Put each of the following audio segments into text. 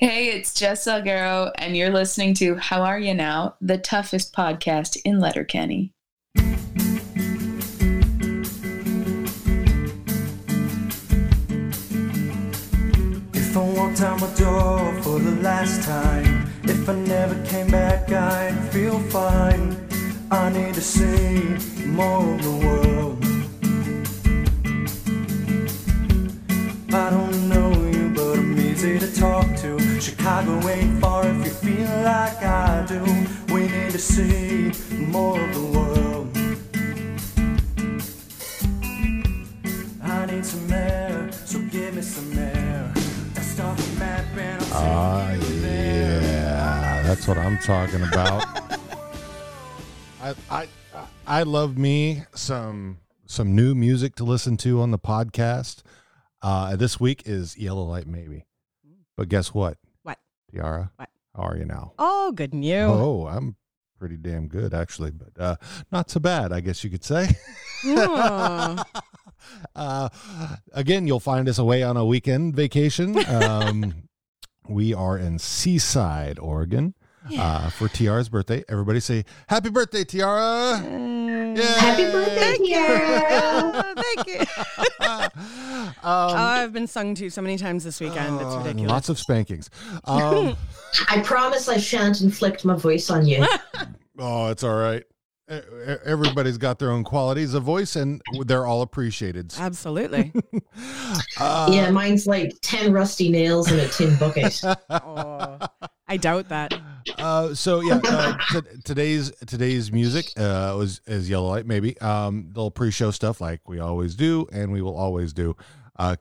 Hey, it's Jess Salguero, and you're listening to How Are You Now, the toughest podcast in Letterkenny. If I walked out my door for the last time, if I never came back, I'd feel fine. I need to see more of the world. To. Chicago ain't far if you feel like I do. We need to see more of the world. I need some air, so give me some air. I start a map and I'll Ah, take you there. yeah, that's what I'm talking about. I, I I love me some some new music to listen to on the podcast. Uh, this week is Yellow Light Maybe, but guess what? Tiara? What? How are you now? Oh, good and you. Oh, I'm pretty damn good actually, but uh, not so bad, I guess you could say. Oh. uh, again, you'll find us away on a weekend vacation. Um, we are in Seaside, Oregon, uh, for Tiara's birthday. Everybody say happy birthday, Tiara! Yay! Happy birthday, Tiara! Thank you. um, Oh, I've been sung to so many times this weekend. it's uh, ridiculous. Lots of spankings. Um, I promise I shan't inflict my voice on you. oh, it's all right. Everybody's got their own qualities of voice, and they're all appreciated. Absolutely. Uh, yeah, mine's like 10 rusty nails in a tin bucket. oh, I doubt that. Uh, so yeah, uh, t- today's today's music uh, was is Yellow Light. Maybe um, they'll pre-show stuff like we always do, and we will always do uh,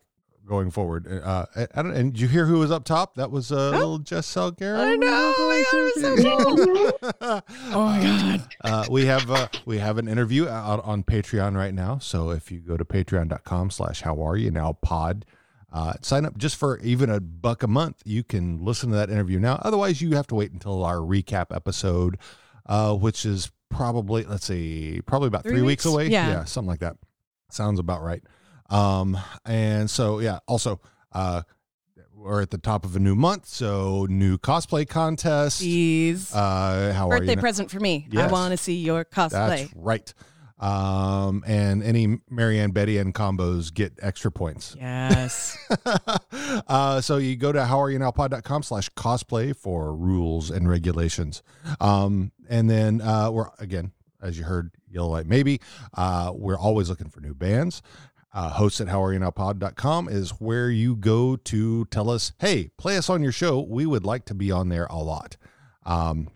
going forward. Uh, I, I don't. And did you hear who was up top? That was uh, little Jess Salguero. I know. Oh my God, it was so cool. Oh my God. uh, we have uh, we have an interview out on Patreon right now. So if you go to patreon.com slash how are you now pod, uh, sign up just for even a buck a month. You can listen to that interview now. Otherwise, you have to wait until our recap episode, uh, which is probably let's see, probably about three, Three weeks? weeks? away. Yeah. something like that. Sounds about right. Um, and so yeah, also uh, we're at the top of a new month, so new cosplay contest. Please. Uh, how are you? Birthday present for me. I want to see your cosplay. That's right. Um, and any Marianne Betty and combos get extra points. Yes. uh, so you go to howareyounowpod.com slash cosplay for rules and regulations. Um, and then uh, we're, again, as you heard, Yellow Light Maybe, uh, we're always looking for new bands. Uh, hosts at howareyounowpod.com is where you go to tell us, hey, play us on your show. We would like to be on there a lot. Um,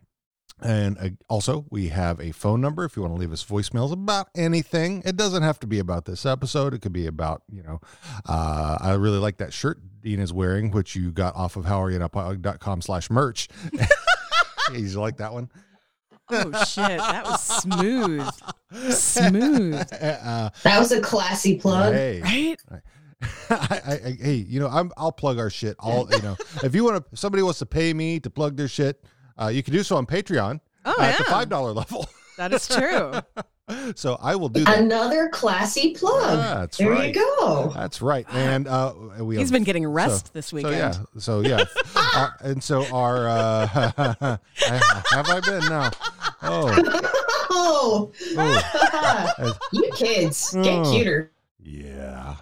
and uh, also, we have a phone number if you want to leave us voicemails about anything. It doesn't have to be about this episode. It could be about, you know, uh, I really like that shirt Dean is wearing, which you got off of howareyounowpod.com slash merch. you like that one? oh shit. That was smooth. Smooth. Uh, That was a classy plug. hey, Right? I, I, I, hey, you know, I'm, I'll plug our shit. All you know, if you want to, somebody wants to pay me to plug their shit, uh, you can do so on Patreon Oh, at the five dollar level. That is true. so I will do that. Another classy plug. That's there right. you go. That's right. And uh, we He's have, been getting rest so- this So yeah, so yeah, Our- and so our uh, have I been now? Oh, Oh, oh, you kids, get Oh. cuter. yeah,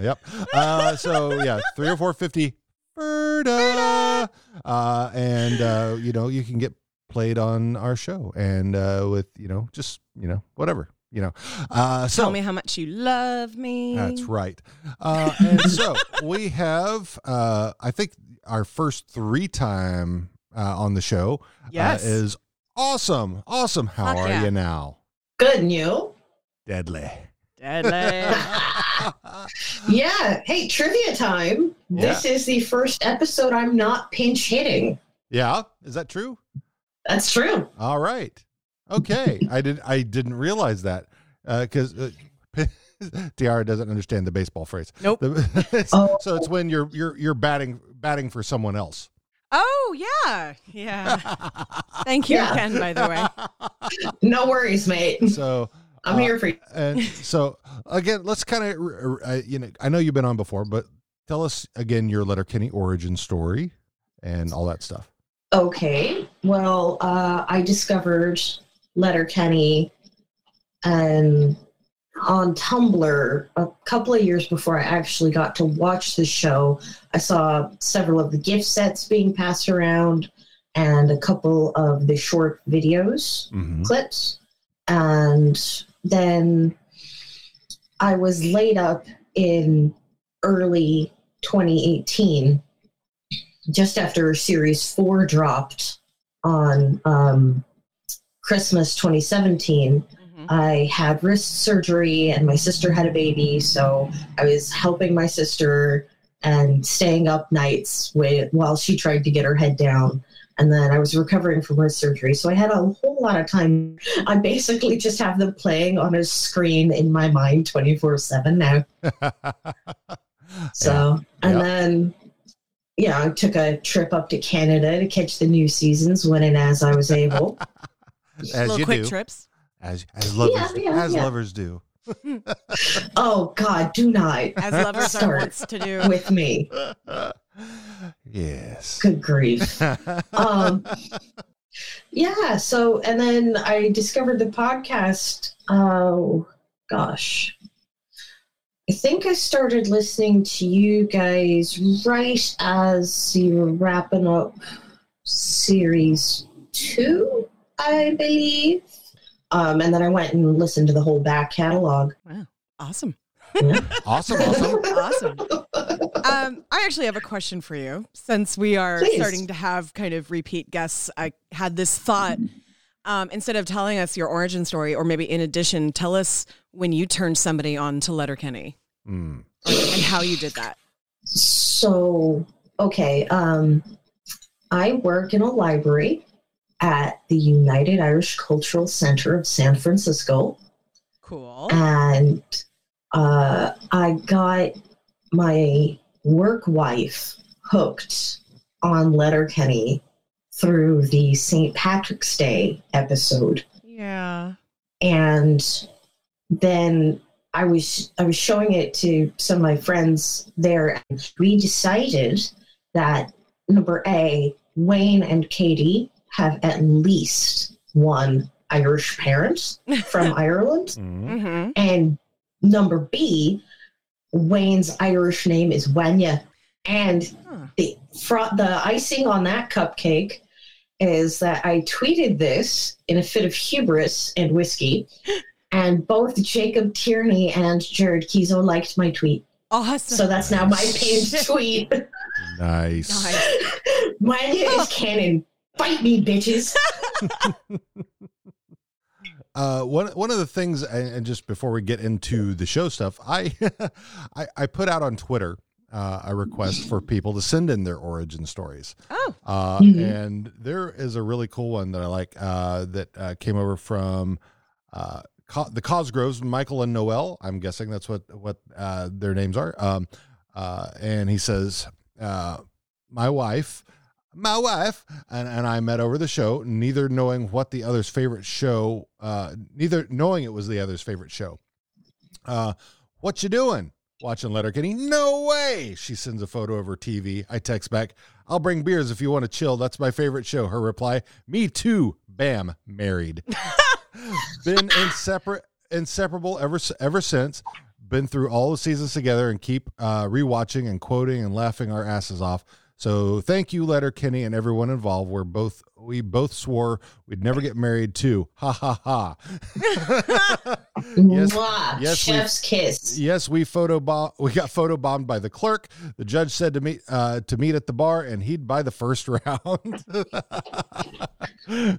yep. Uh, so yeah, three or four fifty, Ferda, uh, and uh, you know you can get played on our show, and uh, with you know just you know whatever you know. Uh, so Tell me how much you love me. That's right. Uh, and so we have, uh, I think, our first three time uh, on the show Yes. uh, is awesome. Awesome. How Fuck are yeah. you now? Good and you. Deadly. Deadly. Yeah. Hey, trivia time. This is the first episode I'm not pinch hitting. yeah. Is that true? That's true. All right. Okay. I didn't. I didn't realize that because. Uh, Tiara doesn't understand the baseball phrase. Nope. The- Oh. So it's when you're you're you're batting batting for someone else. oh yeah. Yeah. Thank you, Yeah. Ken, by the way. No worries, mate. So I'm Uh, here for you. and so again, let's kind of uh, you know I know you've been on before, but tell us again your Letterkenny origin story, and all that stuff. Okay. Well, uh, I discovered Letterkenny and on Tumblr a couple of years before I actually got to watch the show. I saw several of the gift sets being passed around and a couple of the short videos Mhm. clips. And then I was laid up in early 2018, just after series four dropped on um, Christmas 2017. Mhm. I had wrist surgery and my sister had a baby, so I was helping my sister and staying up nights with, while she tried to get her head down. And then I was recovering from wrist surgery, so I had a whole lot of time. I basically just have them playing on a screen in my mind 24 7 now. So, and Yeah. then, yeah, I took a trip up to Canada to catch the new seasons when and as I was able. as Little you quick do, trips. as as lovers Yeah, do, yeah, as yeah. lovers do. oh, God, do not As lovers are wants to do. with me. yes. Good grief. um, yeah. So, and then I discovered the podcast. Oh gosh, I think I started listening to you guys right as you were wrapping up series two, I believe. Um, and then I went and listened to the whole back catalog. Wow. Awesome. awesome, awesome. Awesome. Um, I actually have a question for you. Since we are Please. starting to have kind of repeat guests, I had this thought. Um, instead of telling us your origin story, or maybe in addition, tell us when you turned somebody on to Letterkenny Mm. and how you did that. So, okay, um, I work in a library at the United Irish Cultural Center of San Francisco, Cool. and uh, I got my work wife hooked on Letterkenny through the St. Patrick's Day episode Yeah. and then I was I was showing it to some of my friends there, and we decided that number A, Wayne and Katie have at least one Irish parent from Ireland, Mm. Mm-hmm. and number B, Wayne's Irish name is Wanya, and Huh. the fro- the icing on that cupcake is that I tweeted this in a fit of hubris and whiskey, and both Jacob Tierney and Jared Keeso liked my tweet. Awesome. So that's now my pinned tweet. Nice. Nice. Wanya is canon. Fight me, bitches. Uh, one one of the things, and, and just before we get into the show stuff, I I, I put out on Twitter uh, a request for people to send in their origin stories. oh, Uh, Mhm. And there is a really cool one that I like uh, that uh, came over from uh, Co- the Cosgroves, Michael and Noel. I'm guessing that's what what uh, their names are. Um, uh, and he says, uh, "My wife." My wife and, and I met over the show, neither knowing what the other's favorite show, uh, neither knowing it was the other's favorite show. Uh, what you doing? Watching Letterkenny? No way. She sends a photo of her TV. I text back, I'll bring beers if you want to chill. That's my favorite show. Her reply, Me too. Bam, married. Been inseparable ever ever since. Been through all the seasons together and keep uh, rewatching and quoting and laughing our asses off. So thank you, Letterkenny, and everyone involved. We're both we both swore we'd never get married too. Ha ha ha. Yes, Mwah. yes, we- Chef's kiss. Yes, we photo bomb. We got photo bombed by the clerk. The judge said to meet uh, to meet at the bar, and he'd buy the first round.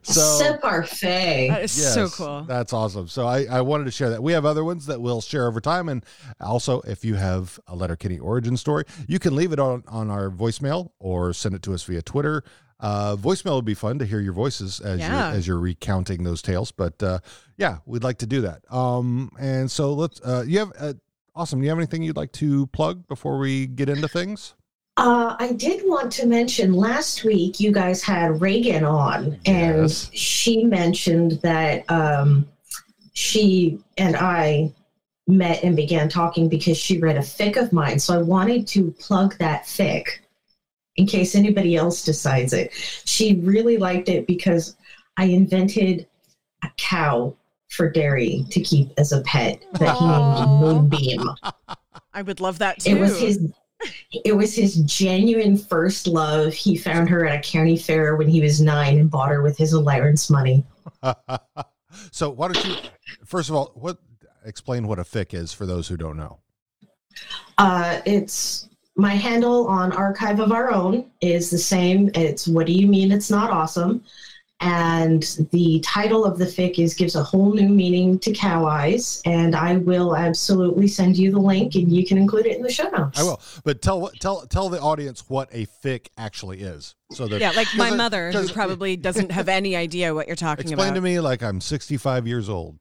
so C'est parfait. that is so cool. That's awesome. So I, I wanted to share that. We have other ones that we'll share over time, and also if you have a letter Letterkenny origin story, you can leave it on on our voicemail or send it to us via Twitter. Uh, voicemail would be fun to hear your voices as Yeah. you're as you're recounting those tales. But uh, yeah, we'd like to do that. Um, and so let's. Uh, you have uh, awesome. Do you have anything you'd like to plug before we get into things? Uh, I did want to mention last week you guys had Reagan on, and Yes. she mentioned that um, she and I met and began talking because she read a fic of mine. So I wanted to plug that fic in case anybody else decides it. She really liked it because I invented a cow for Derry to keep as a pet that he named Moonbeam. I would love that too. It was his it was his genuine first love. He found her at a county fair when he was nine and bought her with his allowance money. so why don't you first of all what explain what a fic is for those who don't know Uh, it's my handle on Archive of Our Own is the same. It's What Do You Mean It's Not Awesome? And the title of the fic is gives a whole new meaning to cow eyes. And I will absolutely send you the link and you can include it in the show notes. i will but tell tell tell the audience what a fic actually is so that yeah, like my it- mother, who 'cause probably doesn't have any idea what you're talking explain about. Explain to me like i'm 65 years old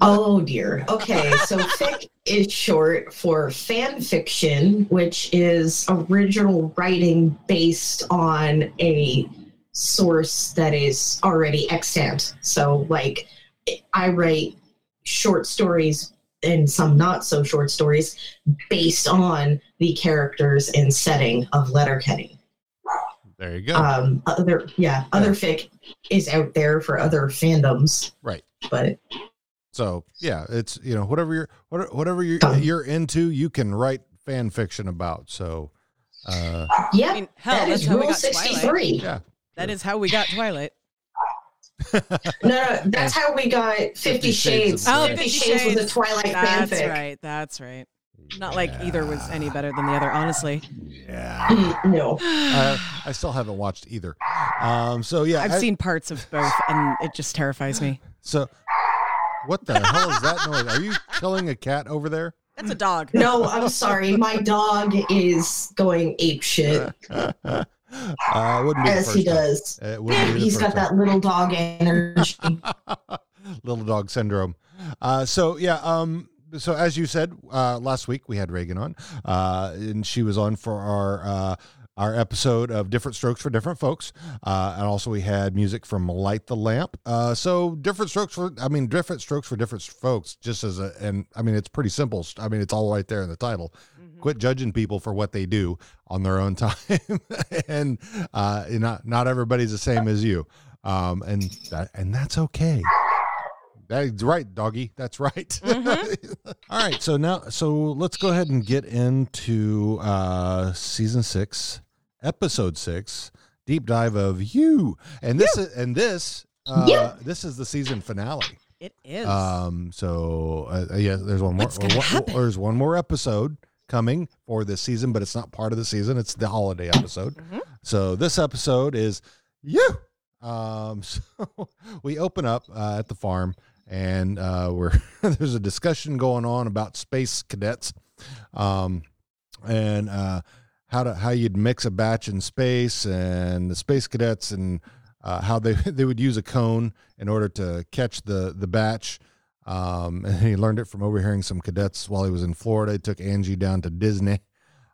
Oh dear. Okay, so fic is short for fan fiction, which is original writing based on a source that is already extant. So, like, I write short stories and some not so short stories based on the characters and setting of Letterkenny. there you go Um, other, yeah, other fic is out there for other fandoms, right but so yeah it's you know whatever you're whatever you're you're into you can write fan fiction about so uh yeah, I mean, hell, that that's is how we Rule got Twilight. 63. yeah That is how we got Twilight. No, no, that's how we got Fifty Shades Shades. of Oh, Grey. Fifty Fifty Shades was a Shades. Twilight That's fanfic. right. That's right. Not like either was any better than the other, honestly. yeah Mm, no. I, I still haven't watched either um so yeah I've I- seen parts of both, and it just terrifies me. so what the hell is that noise are you killing a cat over there That's a dog. No, I'm sorry. My dog is going ape shit uh, wouldn't be the as first he time. does. It wouldn't be the He's first got time. that little dog energy. little dog syndrome. Uh, so yeah, um, so as you said uh, last week, we had Reagan on, uh, and she was on for our uh, our episode of Different Strokes for Different Folks, uh, and also we had music from Light the Lamp. Uh, so different strokes for, I mean, different strokes for different folks. Just as a, and I mean, it's pretty simple. I mean, it's all right there in the title. Quit judging people for what they do on their own time, and uh, not not everybody's the same as you, um, and that and that's okay. That's right, doggy. That's right. All right. So now, so let's go ahead and get into uh, season six, episode six, deep dive of you. And this is, and this, uh, You. this is the season finale. It is. Um. So uh, yeah, there's one more. What's gonna one- There's one more episode coming for this season, but it's not part of the season. It's the holiday episode. Mhm. So this episode is you. Um. So we open up uh, at the farm, and uh, we're there's a discussion going on about space cadets, um, and uh, how to how you'd mix a batch in space, and the space cadets, and uh, how they they would use a cone in order to catch the the batch. Um, and he learned it from overhearing some cadets while he was in Florida. He took Angie down to Disney.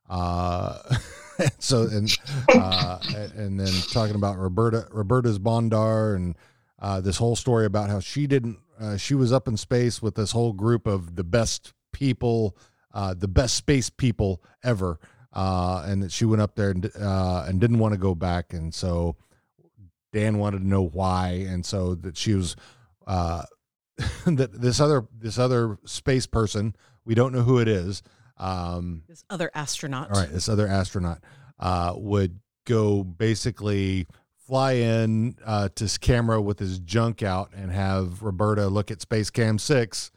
Uh, so and uh, and then talking about Roberta Roberta's Bondar and uh, this whole story about how she didn't uh, she was up in space with this whole group of the best people, uh, the best space people ever, uh, and that she went up there and uh, and didn't want to go back, and so Dan wanted to know why, and so that she was uh, that this other this other space person we don't know who it is. Um, this other astronaut. all right, this other astronaut uh, would go basically fly in uh, to his camera with his junk out and have Roberta look at Space Cam 6.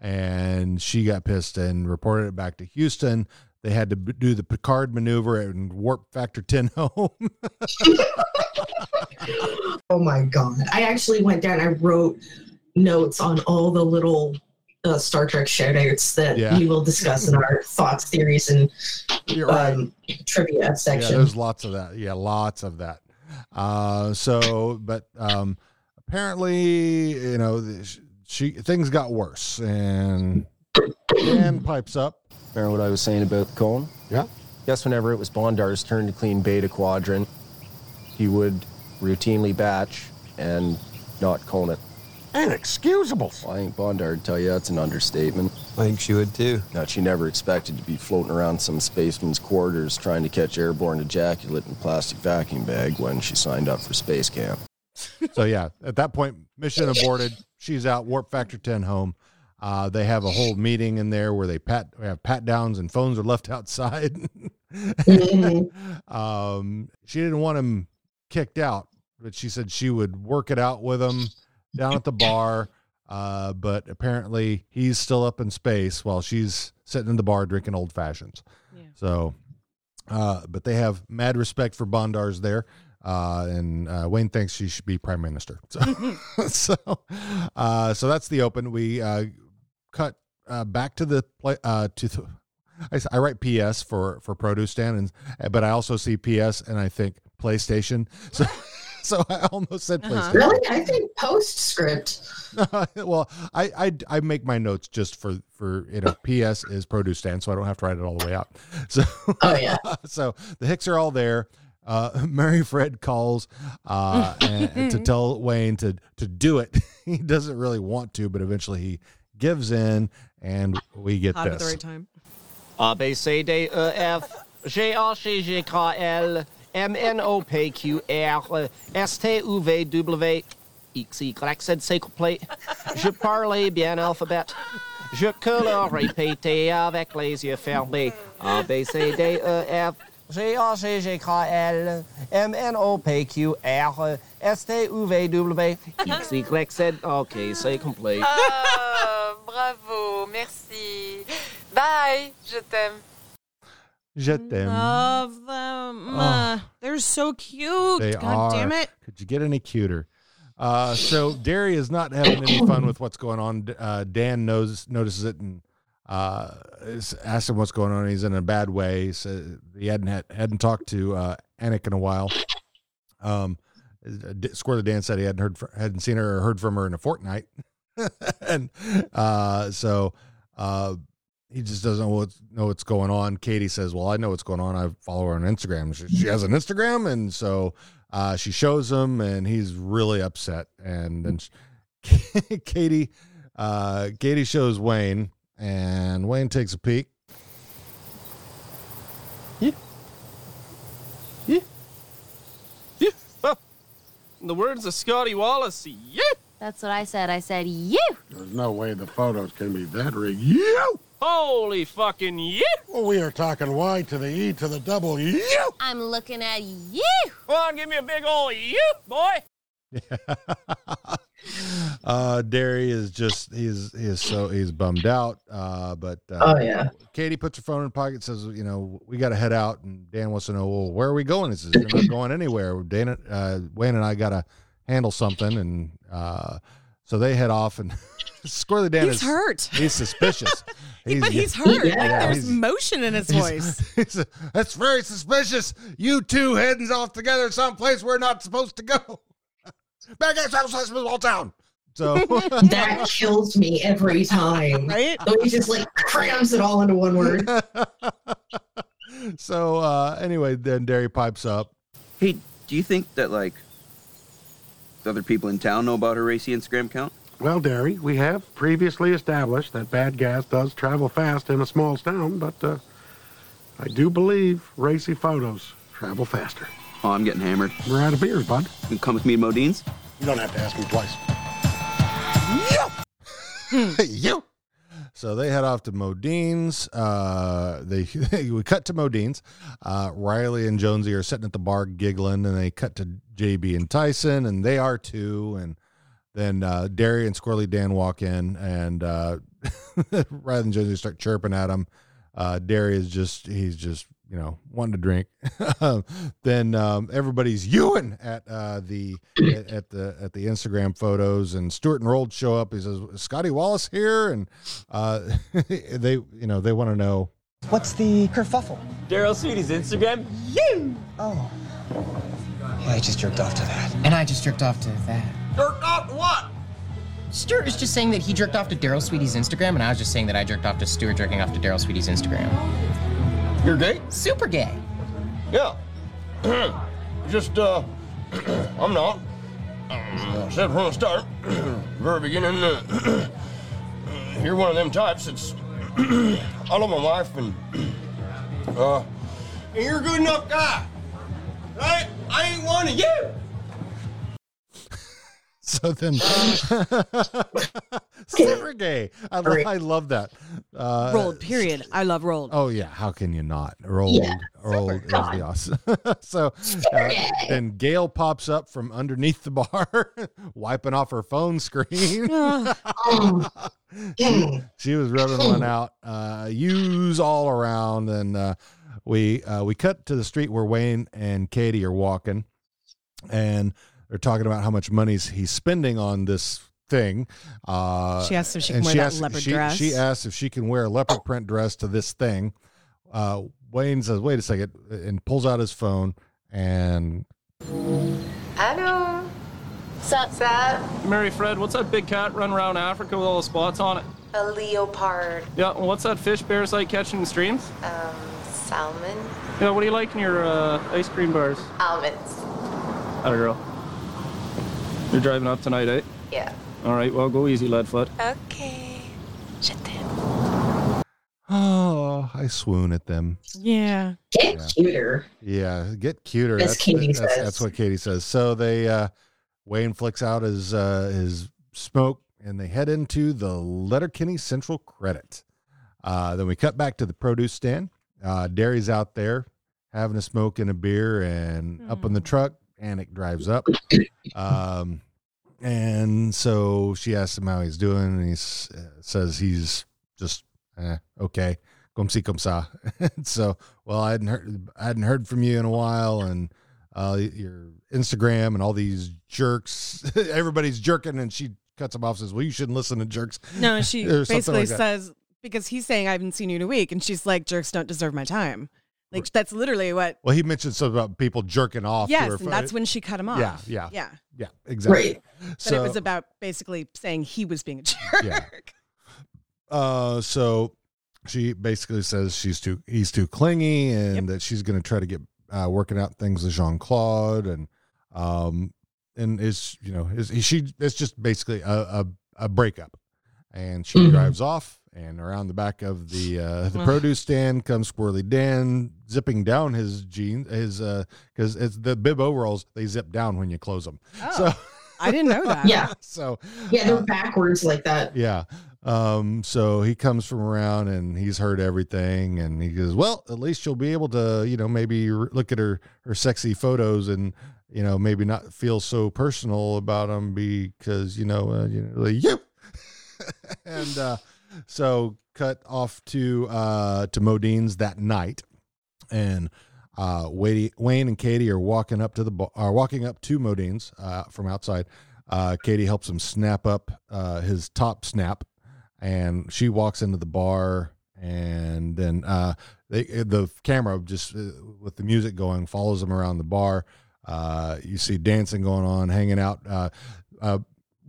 And she got pissed and reported it back to Houston. They had to b- do the Picard maneuver and warp factor 10 home. oh my god! I actually went down. I wrote notes on all the little uh, Star Trek shoutouts that Yeah. we will discuss in our thoughts, theories, and right. um, trivia Yeah, section. there's lots of that. Yeah, lots of that. Uh, so, but um, apparently, you know, the- she things got worse, and Dan pipes up. Remember what I was saying about the cone? Yeah. Guess whenever it was Bondar's turn to clean Beta Quadrant, he would routinely batch and not cone it. Inexcusable. Well, I think Bondard tell you that's an understatement. I think she would too. Now, she never expected to be floating around some spaceman's quarters trying to catch airborne ejaculate in a plastic vacuum bag when she signed up for space camp. so yeah, at that point, mission aborted. She's out. Warp Factor Ten home. Uh, they have a whole meeting in there where they pat have pat downs and phones are left outside. um, she didn't want him kicked out, but she said she would work it out with him down at the bar. Uh, but apparently he's still up in space while she's sitting in the bar drinking old fashions. Yeah. So, uh, but they have mad respect for Bondars there. Uh, and uh, Wayne thinks she should be prime minister. So, so, uh, so that's the open. We uh, cut uh, back to the play uh, to. The, I, s- I write PS for for produce stand, and but I also see PS and I think PlayStation. So, so I almost said Uh-huh. PlayStation. Really? I think postscript. well, I, I I make my notes just for for you know PS is produce stand, so I don't have to write it all the way out. So Oh yeah. so the Hicks are all there. Uh, Mary Fred calls uh, and, to tell Wayne to to do it. he doesn't really want to, but eventually he gives in, and we get Hot at the this. right time. A, B, C, D, E, F, G, H, I, J, K, L, M, N, O, P, Q, R, S, T, U, V, W, X, Y, Z, c'est complet. Je parle bien alphabet. Je colore répété avec les yeux fermés. A, B, C, D, E, F, G, H, I, J, K, L, M, N, O, P, Q, R, S, T, U, V, W, X, Y, Z. OK, c'est complet. Ah, bravo, merci. Bye, je t'aime. Je t'aime. Love them. Oh. Uh, they're so cute. They God are. damn it. Could you get any cuter? Uh, so Derry is not having any fun with what's going on. Uh, Dan knows notices it and uh, asks him what's going on. He's in a bad way. He he hadn't had, hadn't talked to uh, Anik in a while. Um, D- Dan said he hadn't heard hadn't seen her or heard from her in a fortnight, and uh, so uh, he just doesn't know what's, know what's going on. Katie says, "Well, I know what's going on. I follow her on Instagram. She, she has an Instagram, and so uh, she shows him, and he's really upset. And then she, Katie, uh, Katie shows Wayne, and Wayne takes a peek. In the words of Scotty Wallace, yeah. That's what I said. I said, you. There's no way the photos can be that rigged. You! Holy fucking yeah! Well, we are talking Y to the E to the double you! I'm looking at you. Come on, give me a big ol' you, boy. uh, Derry is just he's he is so he's bummed out. Uh, but uh, Oh yeah. Katie puts her phone in her pocket, says, you know, we got to head out. And Dan wants to know, well, where are we going? He says, you're not going anywhere. Dana, uh, Wayne and I got to handle something. And uh, so they head off and Squirrely Dan He's is hurt. He's suspicious. but he's hurt. Yeah. Like, there's he's- motion in his voice. he's- he's- that's very suspicious. You two heading off together someplace we're not supposed to go. Back at South Small Town. So That kills me every time. Right? So he just like crams it all into one word. so uh anyway, then Derry pipes up. Hey, do you think that like the other people in town know about her racy Instagram account? Well, Derry, we have previously established that bad gas does travel fast in a small town, but uh, I do believe racy photos travel faster. Oh, I'm getting hammered. We're out of beers, bud. You can come with me to Modine's? You don't have to ask me twice. you. So they head off to Modine's. Uh, they, we cut to Modine's. Uh, Riley and Jonesy are sitting at the bar giggling, and they cut to JB and Tyson, and they are too. And then uh, Derry and Squirrely Dan walk in, and uh, rather than Jonesy start chirping at him, uh, Derry is just he's just you know wanting to drink. then um, everybody's ewing at uh, the at, at the at the Instagram photos, and Stuart and Roald show up. He says, "Scotty Wallace here," and uh, they you know they want to know. What's the kerfuffle? Daryl Sweetie's Instagram. Oh. Yeah, I just jerked off to that. And I just jerked off to that. Jerked off to what? Stuart was just saying that he jerked off to Daryl Sweetie's Instagram, and I was just saying that I jerked off to Stuart jerking off to Daryl Sweetie's Instagram. You're gay? Super gay. Yeah. Just, uh, I'm not. I said from the start, very beginning, uh, you're one of them types that's. I love my wife, and. Uh, and you're a good enough guy. Right? I ain't one of you. So then, Sergey, I, lo- I love that. Uh, Roald, period. I love Roald. Oh yeah, how can you not? Roald, Yeah. Roald is the awesome. so uh, then Gail pops up from underneath the bar, wiping off her phone screen. she, she was rubbing one out. Uh, use all around, and uh, we uh, we cut to the street where Wayne and Katie are walking, and they're talking about how much money he's spending on this thing. Uh, She asks if she can wear that asks- leopard she, dress. She asks if she can wear a leopard print dress to this thing. Uh, Wayne says, "Wait a second, and pulls out his phone and Hello. Sup? Sup? Mary Fred, what's that big cat running around Africa with all the spots on it? A leopard. Yeah, what's that fish bears like catching in streams? Um, salmon. Yeah, what do you like in your uh, ice cream bars? Almonds. Atta girl. You're driving up tonight, eh? Yeah. All right, well, go easy, Leadfoot. Okay. Je t'aime. oh, I swoon at them." Yeah. Get Yeah. cuter. Yeah, get cuter. As That's, Katie that's, says. that's what Katie says. So they uh Wayne flicks out his uh his smoke and they head into the Letterkenny Central Credit. Uh then we cut back to the produce stand. Uh Derry's out there having a smoke and a beer and up in the truck, Anik drives up. Um and so she asks him how he's doing and he s- uh, says he's just eh, okay. Come see come sa. So well i hadn't heard i hadn't heard from you in a while and uh your instagram and all these jerks everybody's jerking and she cuts him off says well you shouldn't listen to jerks. No, she basically like says because he's saying I haven't seen you in a week, and she's like, "Jerks don't deserve my time." Like that's literally what. well he mentioned something about people jerking off to Yes, her and fo- that's when she cut him off. yeah yeah yeah. yeah exactly But so it was about basically saying he was being a jerk. Yeah. Uh, so she basically says she's too he's too clingy and that she's going to try to get uh, working out things with Jean Claude and um and is you know is she it's just basically a a, a breakup and she Mhm. drives off and around the back of the uh, the produce stand comes Squirrely Dan zipping down his jeans his uh because it's the bib overalls they zip down when you close them so Oh, I didn't know that. Yeah. so Yeah, they're uh, backwards like that. yeah. Um, so he comes from around and he's heard everything and he goes, well, at least you'll be able to, you know, maybe r- look at her, her sexy photos and, you know, maybe not feel so personal about them because, you know, uh, you know, like, you. and, uh, so cut off to, uh, to Modine's that night. And, uh, Wayne and Katie are walking up to the, bar, are walking up to Modine's, uh, from outside. Uh, Katie helps him snap up, uh, his top snap. And she walks into the bar and then uh they the camera just uh, with the music going follows them around the bar. Uh you see dancing going on hanging out. Uh uh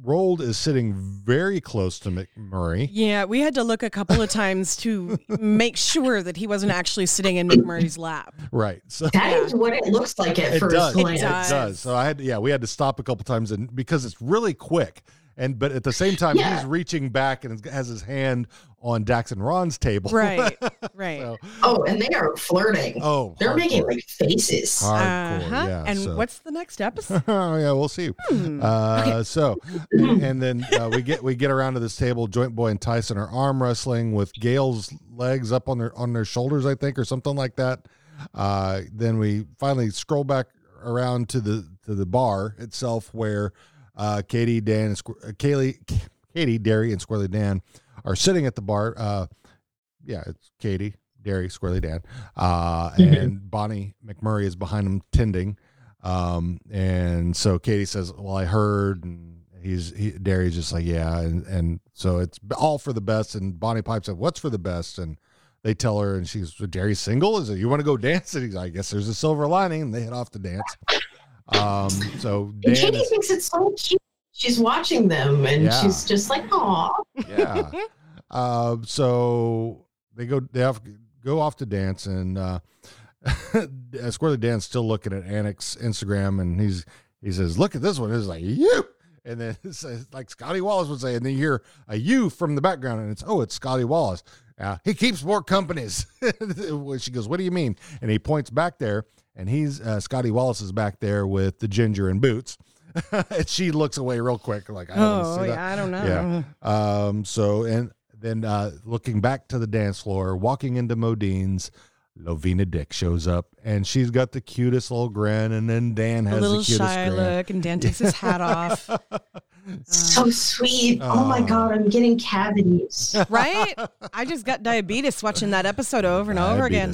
Roald is sitting very close to McMurray. Yeah, we had to look a couple of times to make sure that he wasn't actually sitting in McMurray's lap. Right. So That is what it looks like at it first does. glance. It does. It does. So I had yeah, we had to stop a couple times and because it's really quick. And but at the same time Yeah. he's reaching back and has his hand on Dax and Ron's table. Right, right. So, Oh, and they are flirting. oh, They're making like faces. hardcore. Uh-huh. Yeah. and so- what's the next episode? oh yeah, we'll see. Hmm. Uh, so, and then uh, we get we get around to this table. Joint Boy and Tyson are arm wrestling with Gail's legs up on their on their shoulders, I think, or something like that. Uh, then we finally scroll back around to the to the bar itself, where uh, Katie, Dan, and Squ- uh, Kaylee, Katie, Derry, and Squirrely Dan are sitting at the bar. Uh, yeah, it's Katie, Derry, Squirrely Dan, uh, and Bonnie McMurray is behind them tending. Um, and so Katie says, "Well, I heard," and he's he, Derry's just like, "Yeah," and and so it's all for the best. And Bonnie pipes up, "What's for the best?" And they tell her, and she's Derry's single. Is it you want to go dance? And he's, I guess there's a silver lining. And they head off to dance. Um, so Dan Katie is, thinks it's so cute. She's watching them and Yeah. she's just like, "Aw." yeah. Uh, so they go they have go off to dance and uh Squirrely Dan's still looking at Anik's Instagram and he's he says, "Look at this one." It's like you, and then it says, like Scotty Wallace would say, and then you hear a you from the background, and it's oh, it's Scotty Wallace. Uh, he keeps more companies. she goes, "What do you mean?" And he points back there, and he's uh, Scotty Wallace is back there with the ginger and boots. and she looks away real quick, like I don't Oh, see that. yeah, I don't know. Yeah. Um. So and then uh, looking back to the dance floor, walking into Modine's, Lovina Dick shows up, and she's got the cutest little grin, and then Dan has A has little the cutest shy grin. look, and Dan takes his hat off. So sweet. oh my god, I'm getting cavities. right? I just got diabetes watching that episode over and over again.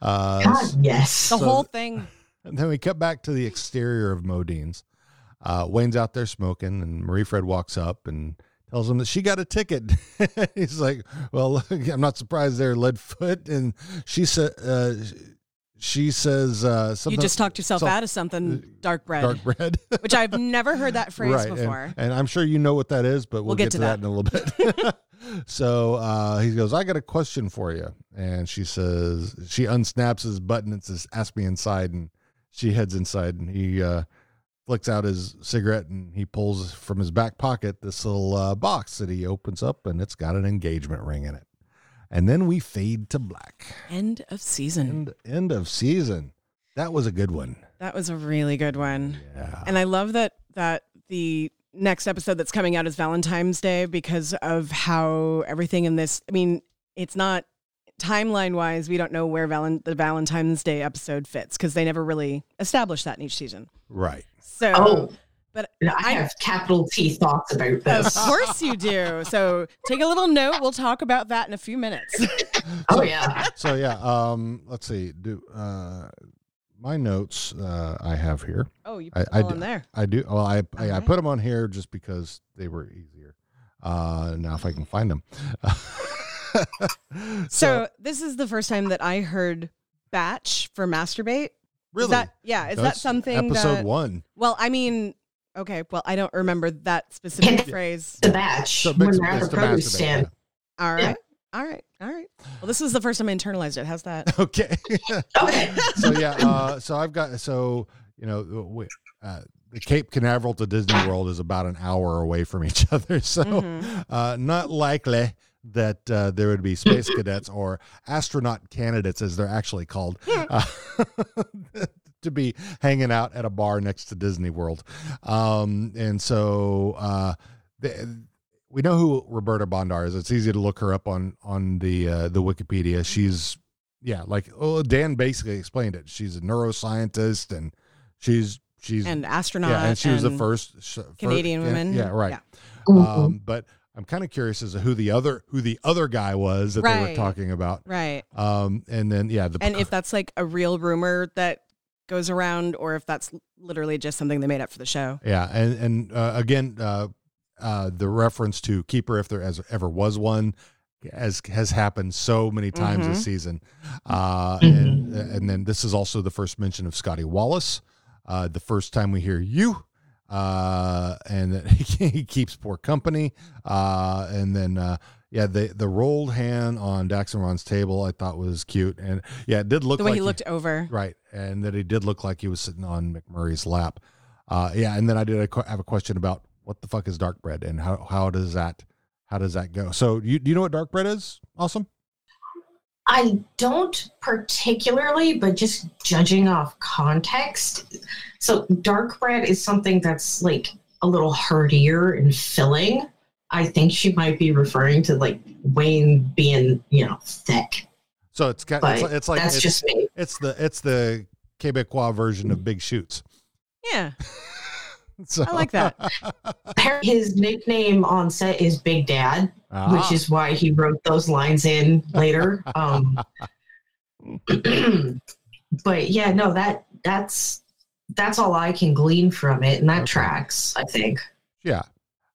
Diabetes. Uh, God, yes. The so- whole thing. And then we cut back to the exterior of Modine's. Uh, Wayne's out there smoking, and Marie Fred walks up and tells him that she got a ticket. He's like, "Well, I'm not surprised there, Leadfoot." And she said, uh, "She says uh, something." You just talked yourself some- out of something dark bread. Dark bread, which I've never heard that phrase right? before. And, I'm sure you know what that is, but we'll, get, to that. in a little bit. so uh, he goes, "I got a question for you," and she says, she unsnaps his button and says, "Ask me inside," and she heads inside, and he uh, flicks out his cigarette and he pulls from his back pocket this little uh, box that he opens up, and it's got an engagement ring in it. And then we fade to black. End of season. End, end of season. That was a good one. That was a really good one. Yeah. And I love that that the next episode that's coming out is Valentine's Day because of how everything in this I mean, it's not timeline wise, we don't know where Valen- the Valentine's Day episode fits because they never really established that in each season. Right. So Oh. But I have capital T thoughts about this. of course you do. So take a little note. We'll talk about that in a few minutes. Oh yeah. So yeah, um, let's see. Do uh, my notes uh, I have here. Oh, you I, put them I all do, there. I do. Well, I I, I put them on here just because they were easier. Uh, now if I can find them. So, this is the first time that I heard batch for masturbate. Really? Is that, yeah. Is that That's something episode that- one. Well, I mean, okay. Well, I don't remember that specific phrase. The batch So when mix- they're at it's the to produce masturbate, stand. All right. Yeah. All right. All right. Well, this is the first time I internalized it. How's that? Okay. Okay. so yeah, uh, so I've got so you know we, uh, the Cape Canaveral to Disney World is about an hour away from each other, so Mhm. uh, not likely that uh, there would be space cadets or astronaut candidates, as they're actually called, uh, to be hanging out at a bar next to Disney World. Um, and so uh, the, we know who Roberta Bondar is. It's easy to look her up on on the uh, the Wikipedia. She's yeah, like oh, Dan basically explained it. She's a neuroscientist and she's she's And astronaut. yeah, and she was the and first sh- Canadian yeah, woman. Yeah, right. Mhm. Um, but I'm kind of curious as to who the other who the other guy was that they were talking about. Right. Um, and then yeah, the And if that's like a real rumor that goes around, or if that's literally just something they made up for the show. Yeah, and and uh, again, uh, uh, the reference to keeper, if there as ever was one, has has happened so many times Mhm. this season, uh, and and then this is also the first mention of Scotty Wallace, uh, the first time we hear you, uh, and that he, he keeps poor company, uh, and then. Yeah, the the Roald hand on Dax and Ron's table I thought was cute, and yeah, it did look The way like he looked over. right, and that he did look like he was sitting on McMurray's lap. Uh, yeah, and then I did a, have a question about what the fuck is dark bread and how how does that how does that go? So you do you know what dark bread is? Awesome. I don't particularly, but just judging off context. So, dark bread is something that's like a little heartier and filling. I think she might be referring to like Wayne being, you know, thick. So it's got it's, it's like that's it's, just me. it's the it's the Quebecois version of Big Shoots. Yeah. So, I like that. His nickname on set is Big Dad, Ah. which is why he wrote those lines in later. Um, but yeah, no, that that's that's all I can glean from it, and that Okay. tracks. I think. yeah.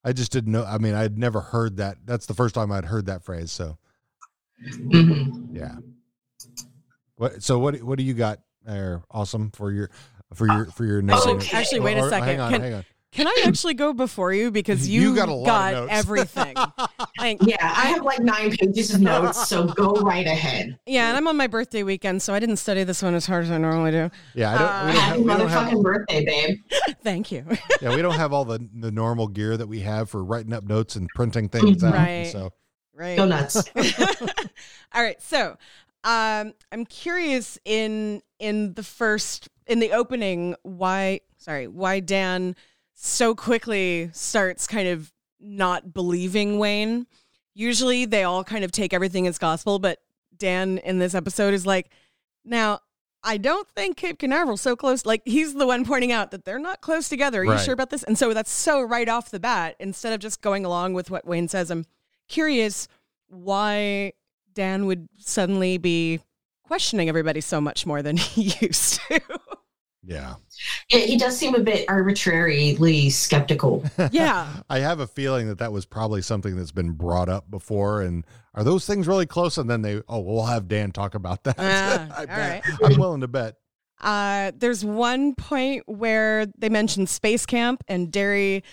I just didn't know. I mean, I'd never heard that. That's the first time I'd heard that phrase. So Mhm. yeah. What? So what? What do you got there? Awesome for your for your for your. Oh, actually, wait a Or- second. Hang on, Can- hang on. Can I actually go before you because you, You got a lot of notes. everything? Like, Yeah, I have like nine pages of notes, so go right ahead. yeah, and I'm on my birthday weekend, so I didn't study this one as hard as I normally do. Yeah, I don't, we don't have, Happy we don't have motherfucking birthday, babe. Thank you. yeah, we don't have all the the normal gear that we have for writing up notes and printing things out. Right. So Right. Go nuts. All right. So, um, I'm curious in in the first in the opening why sorry why Dan so quickly starts kind of not believing Wayne. Usually they all kind of take everything as gospel, but Dan in this episode is like, now I don't think Cape Canaveral's so close. Like he's the one pointing out that they're not close together. Are you sure about this? And so that's so right off the bat. Instead of just going along with what Wayne says, I'm curious why Dan would suddenly be questioning everybody so much more than he used to. Yeah. Yeah, he does seem a bit arbitrarily skeptical. yeah. I have a feeling that that was probably something that's been brought up before. And are those things really close? And then they, oh, we'll have Dan talk about that. Ah, I all bet. right. I'm willing to bet. Uh, there's one point where they mention space camp and Derry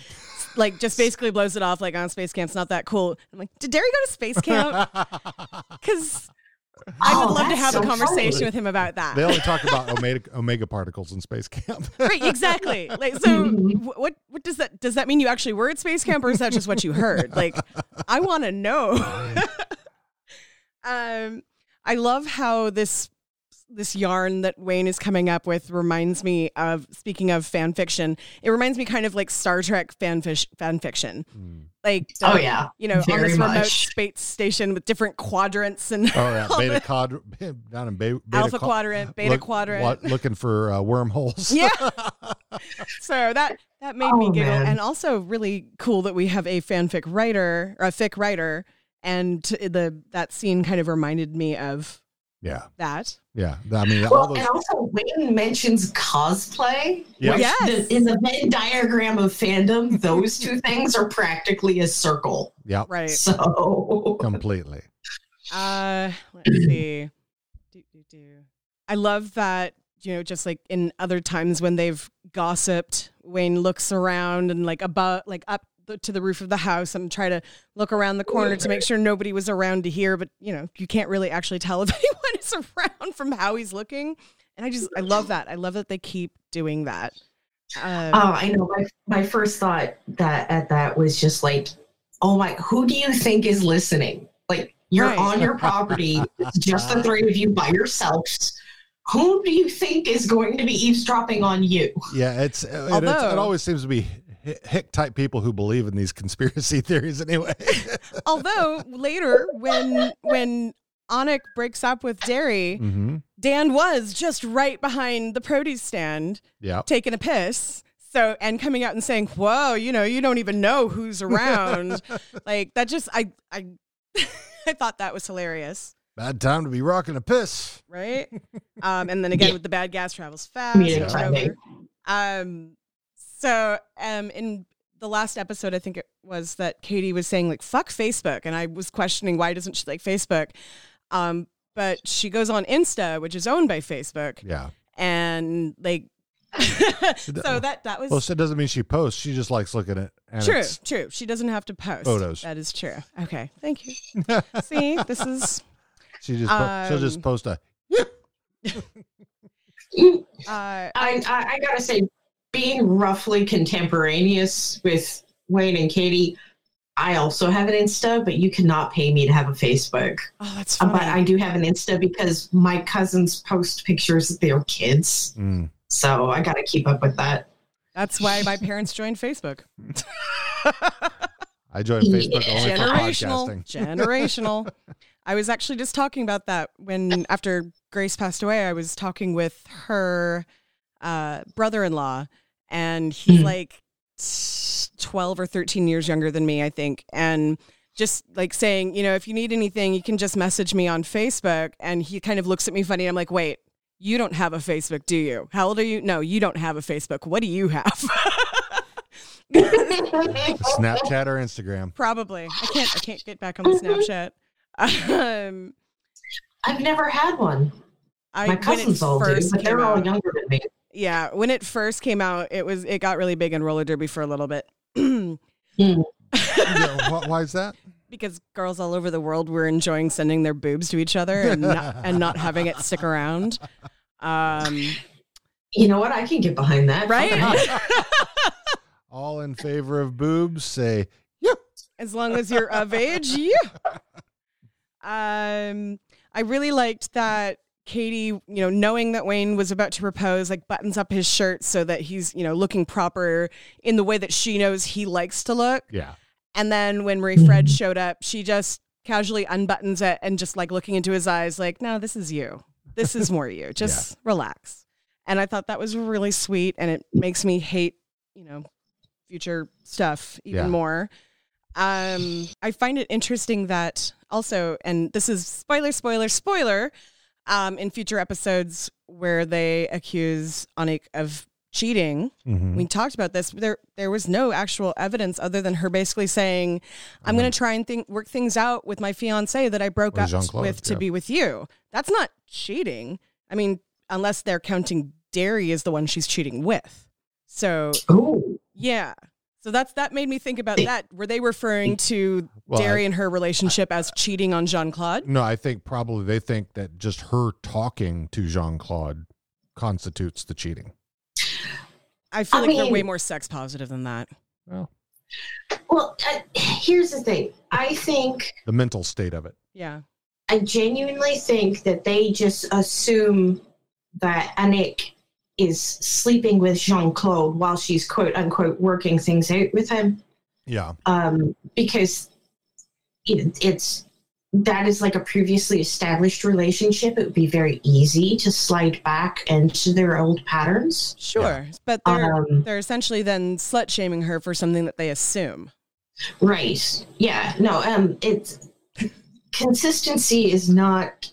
like just basically blows it off like on space camp's not that cool. I'm like, did Derry go to space camp? Because I would Oh, love to have so a conversation funny. with him about that. They only talk about omega, omega particles in space camp. right, exactly. Like, so what what does that does that mean? You actually were at space camp, or is that just what you heard? Like, I want to know. um, I love how this this yarn that Wayne is coming up with reminds me of speaking of fan fiction. It reminds me kind of like Star Trek fan fish, fan fiction. Like, Oh, yeah. you know, on Very this remote space station with different quadrants and Oh yeah, beta quadrant down in beta, beta Alpha quadrant, beta quadrant. looking for uh, wormholes. Yeah. so that that made me Oh, giggle, man. and also really cool that we have a fanfic writer or a fic writer, and the that scene kind of reminded me of yeah, that. Yeah. I mean, all Well, those. and also Wayne mentions cosplay. Yeah. which Yes. the- in the Venn diagram of fandom, those two things are practically a circle. yeah, Right. So completely. Uh, let's see. Do, do, do. I love that. You know, just like in other times when they've gossiped, Wayne looks around and like above, like up the, to the roof of the house and try to look around the corner to make sure nobody was around to hear. But you know, you can't really actually tell if anyone is around from how he's looking. And I just, I love that. I love that they keep doing that. Um, Oh, I know. My my first thought that at that was just like, oh my, who do you think is listening? Like you're Right. on your property, it's just the three of you by yourselves. Who do you think is going to be eavesdropping on you? Yeah, it's, it, it's it always seems to be hi- hick type people who believe in these conspiracy theories anyway. Although later, when when Anik breaks up with Derry, hmm Dan was just right behind the produce stand Yeah. taking a piss. So and coming out and saying, "Whoa, you know, you don't even know who's around." like that just I I I thought that was hilarious, Bad time to be rocking a piss. right? um and then again Yeah. with the bad gas travels fast. Comedic over over. Um so um in the last episode I think it was that Katie was saying like fuck Facebook and I was questioning why doesn't she like Facebook? Um but she goes on Insta, which is owned by Facebook, Yeah. and like so that that was Well, so it doesn't mean she posts. She just likes looking at true Anik's true she doesn't have to post Photos. that is true okay thank you see this is She just po- she'll just Um, post a uh I, I I gotta say, being roughly contemporaneous with Wayne and Katie, I also have an Insta, but you cannot pay me to have a Facebook. oh that's Uh, funny But I do have an Insta because my cousins post pictures of their kids, Mm. so I gotta keep up with that. that's why my parents joined Facebook I joined Facebook only for generational podcasting. generational I was actually just talking about that when after Grace passed away I was talking with her uh, brother-in-law and he's Mhm. like 12 or 13 years younger than me I think and just like saying you know if you need anything you can just message me on Facebook and he kind of looks at me funny I'm like wait you don't have a Facebook do you how old are you no you don't have a Facebook what do you have Snapchat or Instagram. Probably. I can't. I can't get back on the Snapchat. Um, I've never had one. I, My cousins all do, but they're all out- younger than me. Yeah, when it first came out, it was it got really big in roller derby for a little bit. Hmm. Yeah, wh- why is that? because girls all over the world were enjoying sending their boobs to each other and not, and not having it stick around. Um, You know what? I can get behind that. right? All in favor of boobs, say yep. as long as you're of age, yeah. Um, I really liked that Katie, you know, knowing that Wayne was about to propose, like buttons up his shirt so that he's, you know, looking proper in the way that she knows he likes to look. yeah. And then when Marie Fred showed up, she just casually unbuttons it and just like looking into his eyes, like, no, this is you. This is more you. Just relax. And I thought that was really sweet. And it makes me hate, you know, future stuff even Yeah. more. Um, I find it interesting that also, and this is spoiler, spoiler, spoiler, um, in future episodes where they accuse Anik of cheating. Mhm. We talked about this. There, there was no actual evidence other than her basically saying, "I'm going to try and think, work things out with my fiance that I broke With up Jean-Claude, with to yeah. be with you." That's not cheating. I mean, unless they're counting Derry as the one she's cheating with. So, Oh, yeah. So that's that made me think about that. Were they referring to Well, Derry I- and her relationship as cheating on Jean Claude? No, I think probably they think that just her talking to Jean Claude constitutes the cheating. I feel I like they're way more sex positive than that. Well, well, uh, here's the thing. I think the mental state of it. Yeah. I genuinely think that they just assume that Anik is sleeping with Jean Claude while she's quote unquote working things out with him. Yeah. Um, because it, it's that is like a previously established relationship. It would be very easy to slide back into their old patterns. Sure. But they're Um, they're essentially then slut shaming her for something that they assume. Right. Yeah. No. Um. It's consistency is not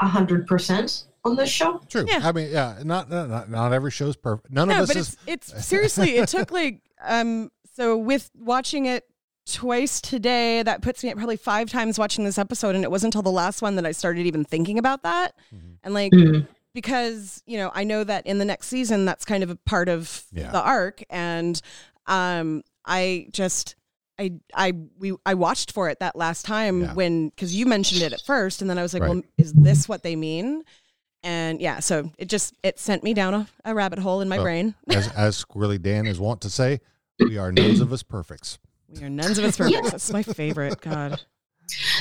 a hundred percent on this show. True. I mean, yeah, not, not not not every show's perfect. None of us but is it's it's seriously, it took like um so with watching it twice today, that puts me at probably five times watching this episode, and it wasn't until the last one that I started even thinking about that. Mm-hmm. And like Mhm. because, you know, I know that in the next season that's kind of a part of Yeah. the arc. And um I just I I we I watched for it that last time Yeah. when because you mentioned it at first, and then I was like, Right. well, is this what they mean? And yeah, so it just it sent me down a, a rabbit hole in my Well, brain. as as Squirrely Dan is wont to say, we are none of us perfects. We are none of us perfect. That's my favorite. God.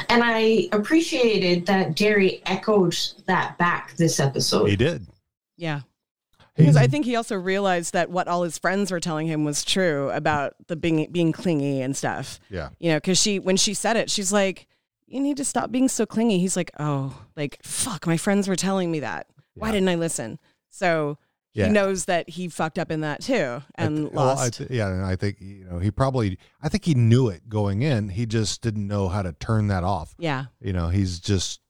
And I appreciated that Jerry echoed that back this episode. He did. Yeah. Because I think he also realized that what all his friends were telling him was true about the being being clingy and stuff. Yeah. You know, because she when she said it, she's like, "You need to stop being so clingy." He's like, "Oh, like fuck, my friends were telling me that. Why didn't I listen?" So Yeah. he knows that he fucked up in that too and Well, I lost. th- yeah, and I think you know he probably. I think he knew it going in. He just didn't know how to turn that off. yeah, You know, he's just.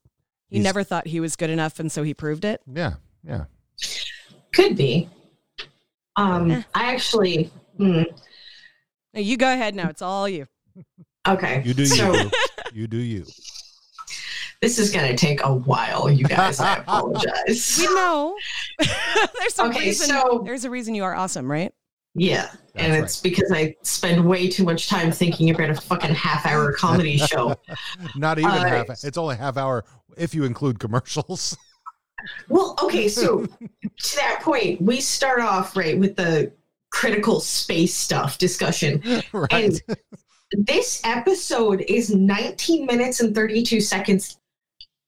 he he's- never thought he was good enough, and so he proved it. Yeah. Yeah. Could be. Um, Eh. I actually. hmm, Now, you go ahead now. It's all you. okay. You do you. So boo. You do you. this is going to take a while, you guys. I apologize. We know. there's a Okay, reason. so- there's a reason you are awesome, right? Yeah, and That's it's because I spend way too much time thinking about a fucking half-hour comedy show. Not even Uh, half. It's only half hour if you include commercials. Well, okay, so to that point, we start off right with the critical space stuff discussion. right. And this episode is 19 minutes and 32 seconds.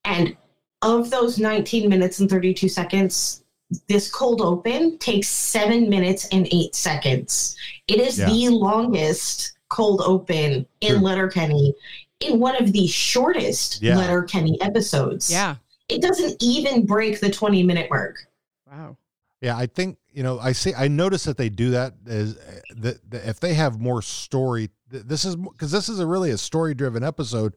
And of those 19 minutes and 32 seconds, this cold open takes seven minutes and eight seconds. It is Yeah. the longest cold open in True. Letterkenny in one of the shortest Yeah. Letterkenny episodes. Yeah. It doesn't even break the 20 minute mark. Wow. Yeah, I think you know. I see. I notice that they do that is uh, that, that if they have more story. This is because this is a really a story driven episode,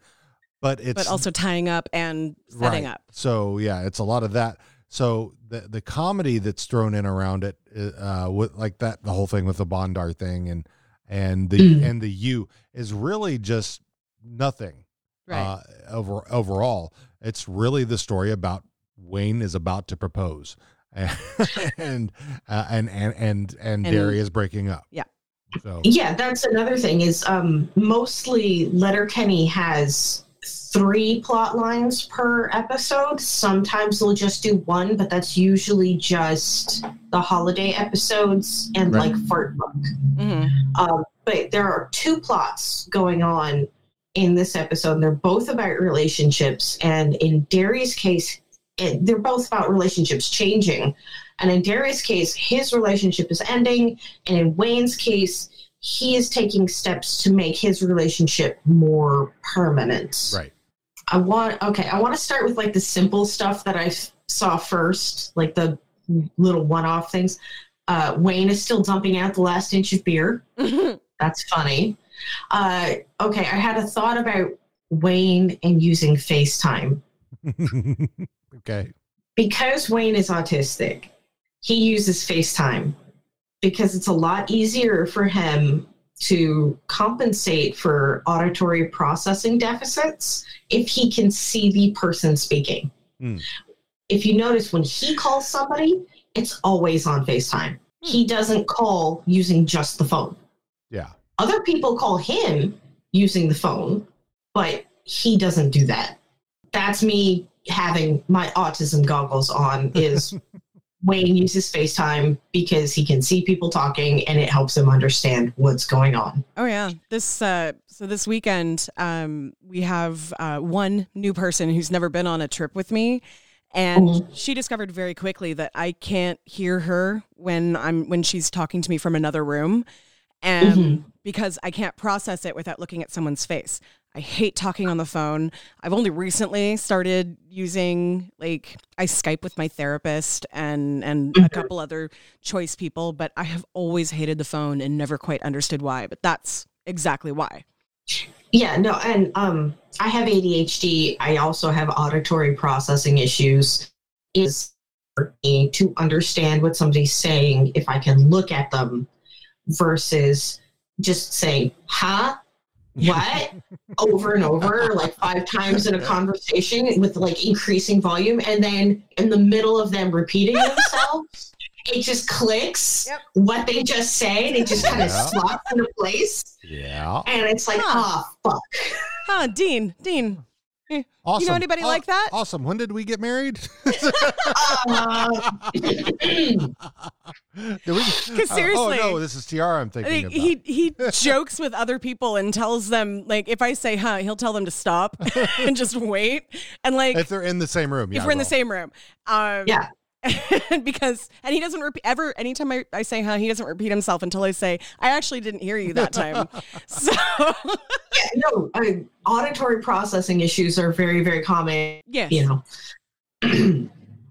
but it's but also tying up and setting right. up. So yeah, it's a lot of that. So the the comedy that's thrown in around it, uh, with like that, the whole thing with the Bondar thing and and the Mm. and the U is really just nothing. Right. Uh, over overall, it's really the story about Wayne is about to propose, and uh, and and and and And- Derry is breaking up. Yeah. So Yeah, that's another thing is um mostly Letterkenny has three plot lines per episode. Sometimes they'll just do one, but that's usually just the holiday episodes and Right. like Fart Book. Mhm. Um, but there are two plots going on in this episode, and they're both about relationships. And in Derry's case, it, they're both about relationships changing. And in Derry's case, his relationship is ending, and in Wayne's case, he is taking steps to make his relationship more permanent. Right. I want okay. I want to start with like the simple stuff that I f- saw first, like the little one-off things. Uh, Wayne is still dumping out the last inch of beer. That's funny. Uh, okay, I had a thought about Wayne and using FaceTime okay. because Wayne is autistic. He uses FaceTime because it's a lot easier for him to compensate for auditory processing deficits if he can see the person speaking. Hmm. If you notice when he calls somebody, it's always on FaceTime. He doesn't call using just the phone. Yeah. Other people call him using the phone, but he doesn't do that. That's me having my autism goggles on is Wayne uses FaceTime because he can see people talking and it helps him understand what's going on. Oh yeah, this uh, so this weekend um, we have uh, one new person who's never been on a trip with me, and Mhm. she discovered very quickly that I can't hear her when I'm when she's talking to me from another room, and Mhm. because I can't process it without looking at someone's face. I hate talking on the phone. I've only recently started using like I Skype with my therapist and and a couple other choice people, but I have always hated the phone and never quite understood why. But that's exactly why. Yeah, no, and um, I have ADHD. I also have auditory processing issues. Is for me to understand what somebody's saying if I can look at them versus just saying "huh," "what" over and over, like five times in a conversation with like increasing volume, and then in the middle of them repeating themselves, it just clicks what they just say, and it just kind of Yeah. slots into place. Yeah. And it's like, Huh. oh, fuck. Huh, Dean, Dean. Eh, Awesome. You know anybody Aw- like that? Awesome. When did we get married? Uh, Did we? Because Uh, seriously, oh no, this is Tiara. I'm thinking think about. he he jokes with other people and tells them like if I say huh, he'll tell them to stop and just wait. And like if they're in the same room, if yeah, we're in the well, same room. Um, yeah. because and he doesn't repeat ever anytime I, I say huh he doesn't repeat himself until I say I actually didn't hear you that time so yeah, no, I, auditory processing issues are very, very common. Yes. You know.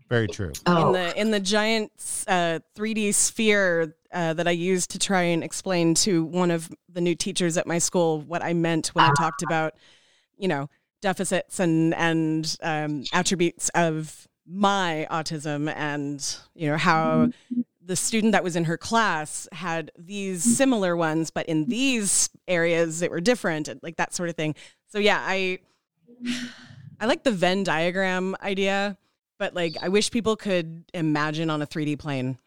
Very true. Oh. in the in the giant uh, 3D sphere uh, that I used to try and explain to one of the new teachers at my school what I meant when I talked about, you know, deficits and and um, attributes of my autism and you know how the student that was in her class had these similar ones, but in these areas that were different, and like that sort of thing. So yeah, I I like the Venn diagram idea, but like I wish people could imagine on a 3D plane.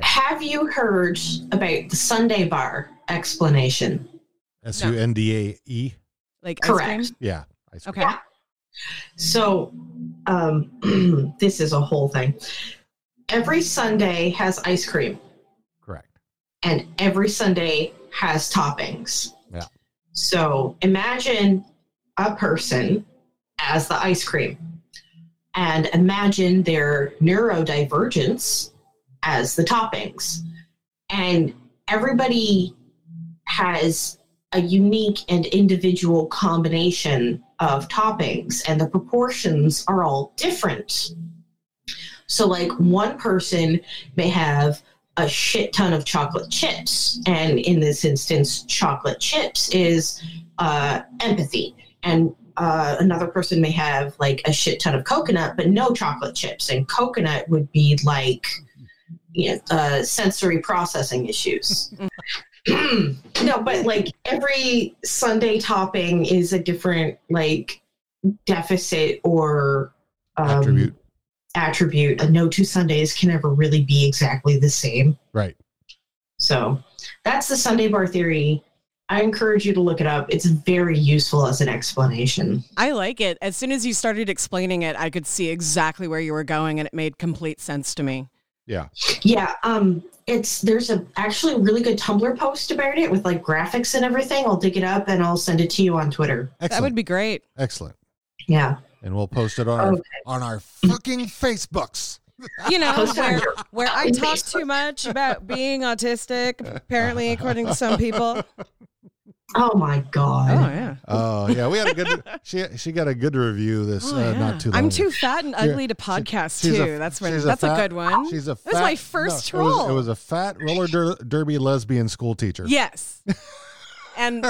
Have you heard about the sundae bar explanation? S U N D A E. Like Correct. ice cream? Yeah. Ice cream. Okay. So, um, this is a whole thing. Every sundae has ice cream. Correct. And every sundae has toppings. Yeah. So imagine a person as the ice cream, and imagine their neurodivergence as the toppings. And everybody has a unique and individual combination of toppings, and the proportions are all different. So, like, one person may have a shit ton of chocolate chips, and in this instance, chocolate chips is uh, empathy. And uh, another person may have like a shit ton of coconut, but no chocolate chips, and coconut would be like you know, uh, sensory processing issues. no, but like every sundae topping is a different like deficit or um, Attribute. Attribute. Uh, No two sundaes can ever really be exactly the same. Right. So that's the sundae bar theory. I encourage you to look it up. It's very useful as an explanation. I like it. As soon as you started explaining it, I could see exactly where you were going and it made complete sense to me. Yeah. Yeah, um, it's there's a actually a really good Tumblr post about it with like graphics and everything. I'll dig it up and I'll send it to you on Twitter. That would be great. Excellent. Yeah. And we'll post it on our, on our fucking Facebooks. You know, where, where I talk too much about being autistic, apparently, according to some people. Oh my god. Oh, yeah. Oh yeah, we had a good. She she got a good review this Oh, uh, yeah. not too long. I'm too fat and Yeah, ugly to podcast she's too. a- that's when, she's that's a, fat- good one. She's a. That was my fat- first no, it was- troll. It was, a fat roller der- derby lesbian school teacher. Yes. And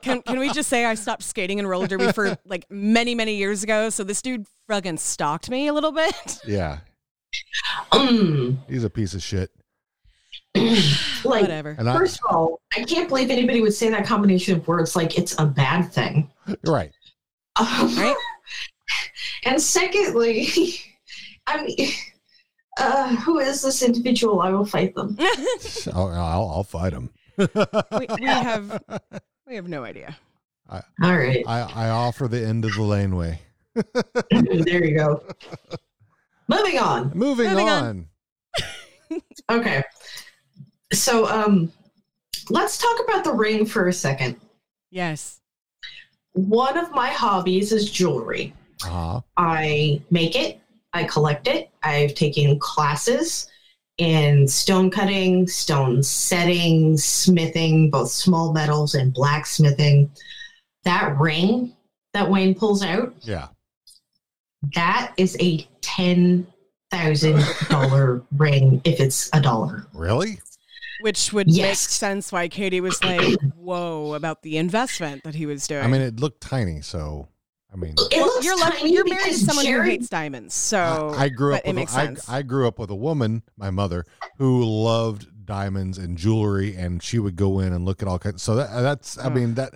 can can we just say I stopped skating in roller derby for like many many years ago? So this dude fucking stalked me a little bit. Yeah. He's a piece of shit. like, Whatever. And I- first of all, I can't believe anybody would say that combination of words like it's a bad thing. Right. Um, Right. And secondly, I mean, uh, who is this individual? I will fight them. I'll, I'll, I'll fight them. we, we have we have no idea. I, All right. I, I offer the end of the laneway. there you go. Moving on. Moving, Moving on. on. Okay. So, um, let's talk about the ring for a second. Yes. One of my hobbies is jewelry. Uh-huh. I make it, I collect it. I've taken classes in stone cutting, stone setting, smithing, both small metals and blacksmithing. That ring that Wayne pulls out, Yeah. that is a ten thousand dollar ring if it's a dollar. Really? Which would make sense why Katie was like, "Whoa!" about the investment that he was doing. I mean, it looked tiny, so I mean, It Well, looks you're lucky. You're married to someone Jared- who hates diamonds, so I, I grew up with makes a, I, sense. I grew up with a woman, my mother, who loved diamonds and jewelry, and she would go in and look at all kinds. So that, uh, that's, I mean, that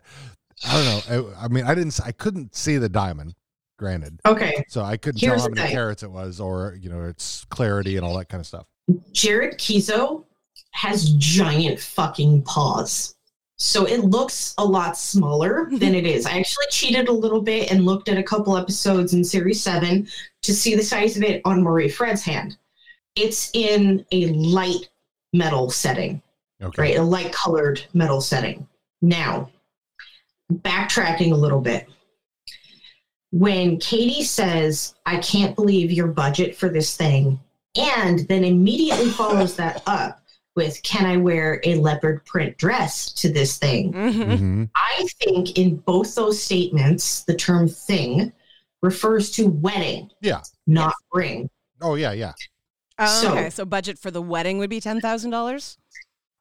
I don't know. I, I mean, I didn't, I couldn't see the diamond. Granted, Okay. so I couldn't Here's tell how many thing. carats it was, or you know, its clarity and all that kind of stuff. Jared Keeso has giant fucking paws. So it looks a lot smaller mm-hmm. than it is. I actually cheated a little bit and looked at a couple episodes in series seven to see the size of it on Marie Fred's hand. It's in a light metal setting, Okay. right? A light colored metal setting. Now, backtracking a little bit. When Katie says, I can't believe your budget for this thing, and then immediately follows that up with, Can I wear a leopard print dress to this thing? Mhm. Mm-hmm. I think in both those statements, the term thing refers to wedding, Yeah. not ring. Oh yeah, yeah. Oh, So- okay, so budget for the wedding would be ten thousand dollars.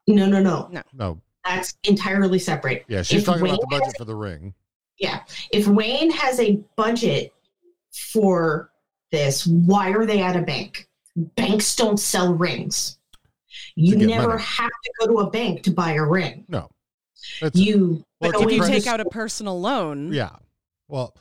No, no, no. No. No. That's entirely separate. Yeah, she's If talking Wayne about the has- budget for the ring. Yeah. If Wayne has a budget for this, why are they at a bank? Banks don't sell rings. You never money. have to go to a bank to buy a ring. No. It's, You Well, go it's a If you take out a personal loan, Yeah. Well,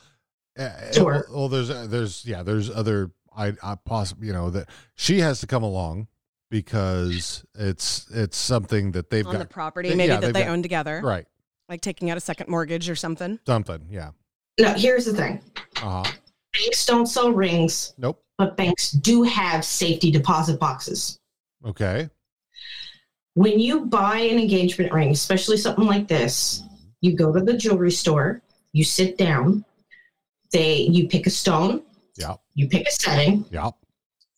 uh, Sure. well, well, there's uh, there's yeah, there's other I I possibly you know that she has to come along because it's it's something that they've on got the property they- maybe yeah, that they've they got- own together, right like taking out a second mortgage or something. something yeah No, here's the thing. uh huh Banks don't sell rings, nope but banks do have safety deposit boxes. okay When you buy an engagement ring, especially something like this, you go to the jewelry store, you sit down, they you pick a stone, yeah you pick a setting, yeah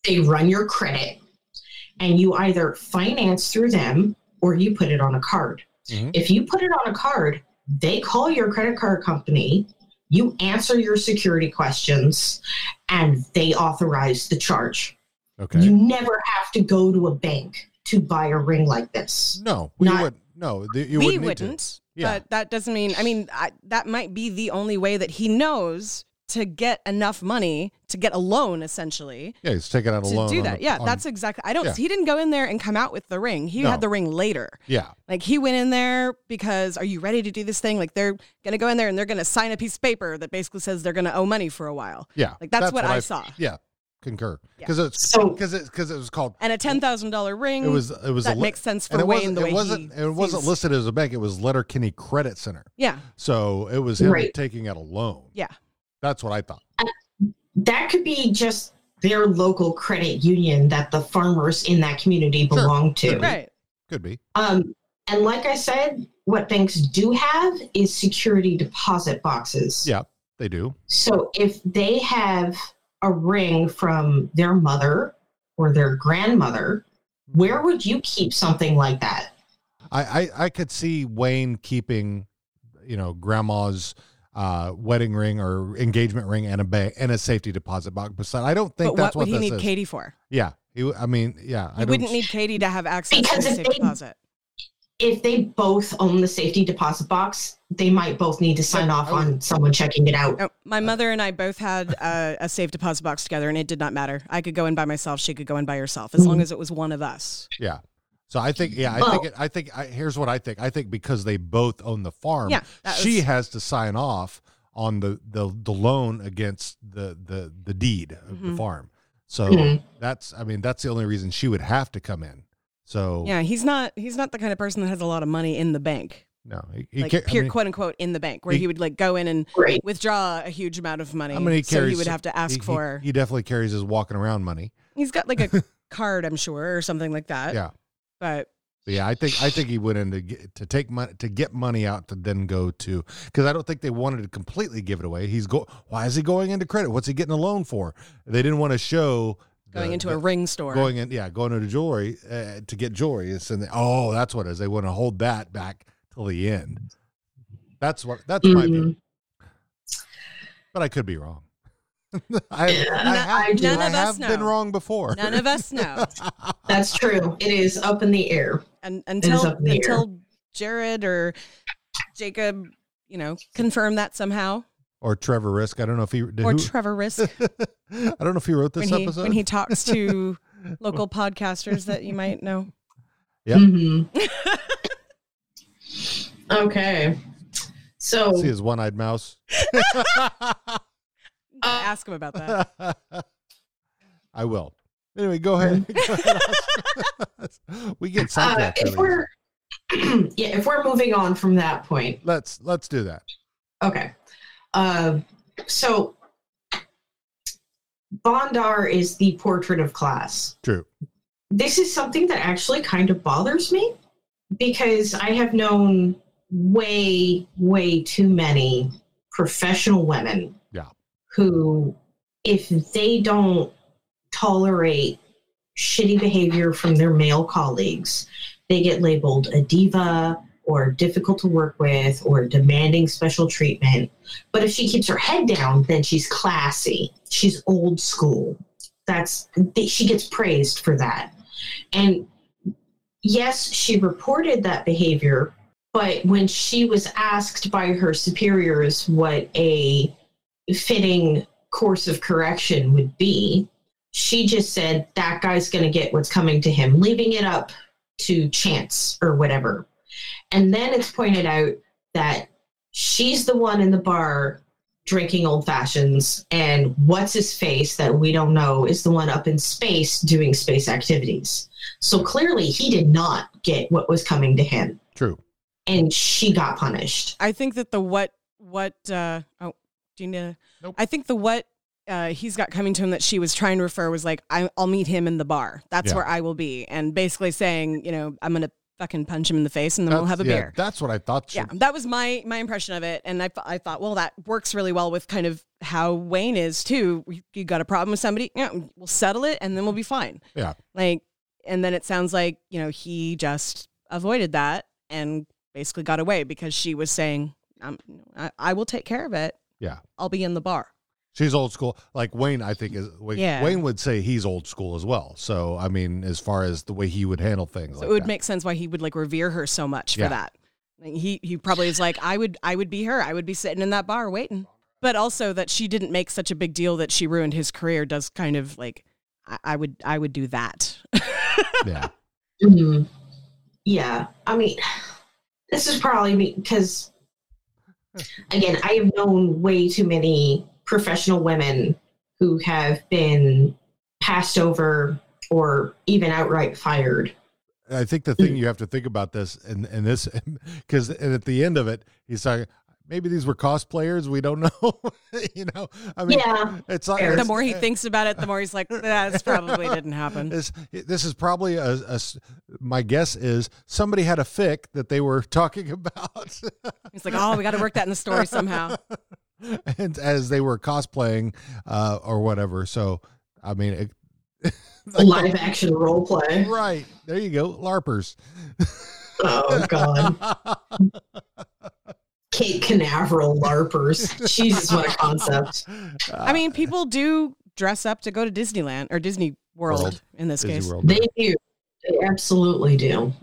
they run your credit, and you either finance through them or you put it on a card. Mhm. If you put it on a card, they call your credit card company, you answer your security questions, and they authorize the charge. okay You never have to go to a bank to buy a ring like this. no we Not- would no the, you we wouldn't, need wouldn't, to. yeah but that doesn't mean. I mean, I, that might be the only way that he knows to get enough money to get a loan, essentially. yeah he's taking out a to loan do that. the- yeah, on- that's exactly. I don't. Yeah. He didn't go in there and come out with the ring. He No. had the ring later. yeah Like he went in there because are you ready to do this thing? Like they're gonna go in there and they're gonna sign a piece of paper that basically says they're gonna owe money for a while. yeah Like, that's what I saw. yeah concur because it's So- because it because it was called And a ten thousand dollar ring. it was it was that a, li- makes sense for it Wayne wasn't, the way it wasn't he it wasn't listed as a bank. It was Letterkenny Credit Center. Yeah, So it was him Right. taking out a loan. yeah. That's what I thought. that could be just their local credit union that the farmers in that community Sure. belong to. Right. Could be. Um, and like I said, what banks do have is security deposit boxes. Yeah, they do. So if they have a ring from their mother or their grandmother, where would you keep something like that? I, I I could see Wayne keeping, you know, grandma's uh, wedding ring or engagement ring and a bank and a safety deposit box. But I don't think But that's what would what, he this need is. Katie for? Yeah, he, I mean, yeah, I wouldn't need Katie to have access Because to the if safe they- deposit. If they both own the safety deposit box, they might both need to sign off on someone checking it out. No, my mother and I both had uh, a safe deposit box together, and it did not matter. I could go in by myself; she could go in by herself, as long as it was one of us. Yeah. So I think, yeah, I Well- think, it, I think, I, here's what I think. I think because they both own the farm, Yeah, she was- has to sign off on the the, the loan against the the the deed of the Mhm. farm. So Mhm. that's, I mean, that's the only reason she would have to come in. So Yeah, he's not. He's not the kind of person that has a lot of money in the bank, no, he, he like ca- I mean, quote unquote in the bank, where he, he- would like go in and Right. withdraw a huge amount of money. I mean, he so he would have to ask he- he- for. He, definitely carries his walking around money. he's got like a card, I'm sure, or something like that. Yeah. But But yeah, I think I think he went in to get, to take money to get money out to then go to because I don't think they wanted to completely give it away. He's go. Why is he going into credit? What's he getting a loan for? They didn't want to show going the- into the- a ring store. going in yeah going into jewelry uh, to get jewelry. It's in the, oh that's what it is. They want to hold that back till the end. That's what that's my view. But I could be wrong. I, Yeah, I have, I do. None I of us have been know. wrong before. None of us know. That's true. It is up in the air. and is until up in the air. until Jared or Jacob, you know, confirm that somehow, or Trevor Risk. I don't know if he did or who- Trevor Risk I don't know if he wrote this when he episode. when he talks to local podcasters that you might know. Yep. Mhm. Okay. So See his one-eyed mouse. Ask him about that. I will. Anyway, go ahead. Go ahead. we get uh, if really we're yeah, if we're moving on from that point, let's let's do that. Okay. Uh, so Bondar is the portrait of class. True. This is something that actually kind of bothers me because I have known way, way too many professional women Yeah. who, if they don't tolerate shitty behavior from their male colleagues, they get labeled a diva or difficult to work with or demanding special treatment. But if she keeps her head down, then she's classy. She's old school. That's she gets praised for that. And yes, she reported that behavior, but when she was asked by her superiors what a fitting course of correction would be, she just said that guy's going to get what's coming to him, leaving it up to chance or whatever. And then it's pointed out that she's the one in the bar drinking old fashions, and what's his face that we don't know is the one up in space doing space activities. So clearly, he did not get what was coming to him, True. And she got punished. I think that the what what uh oh do you need Nope. I think the what uh, he's got coming to him that she was trying to refer was like I, I'll meet him in the bar. That's Yeah. where I will be, and basically saying you know I'm gonna fucking punch him in the face and then we'll have a yeah, beer. That's what I thought. She, Yeah, that was my my impression of it, and I, I thought, well, that works really well with kind of how Wayne is too. You- You got a problem with somebody, yeah, we'll settle it, and then we'll be fine. Yeah. Like, and then it sounds like you know he just avoided that and basically got away because she was saying, um, I, "I will take care of it. Yeah. I'll be in the bar." She's old school. Like Wayne, I think is Wayne, Yeah. Wayne would say he's old school as well. So I mean, as far as the way he would handle things, So like it would that. make sense why he would like revere her so much Yeah. for that. Like, he he probably is like, I would I would be her. I would be sitting in that bar waiting. But also that she didn't make such a big deal that she ruined his career does kind of like I, I would I would do that. yeah. Mhm. Yeah, I mean, this is probably because, again, I have known way too many professional women who have been passed over or even outright fired. I think the thing mm. you have to think about this and and this because and at the end of it, he's talking. Maybe these were cosplayers. We don't know. you know, I mean, Yeah, it's like the more he thinks about it, the more he's like, "That probably didn't happen." This this is probably a. My guess is somebody had a fic that they were talking about. He's like, "Oh, we got to work that in the story somehow." and as they were cosplaying uh, or whatever. So, I mean, it, Live action role play. right there you go, larpers. Oh God. Cape Canaveral LARPers. Jesus, what a concept. I mean, people do dress up to go to Disneyland or Disney World, World. in this Disney case. World. They do. They absolutely do.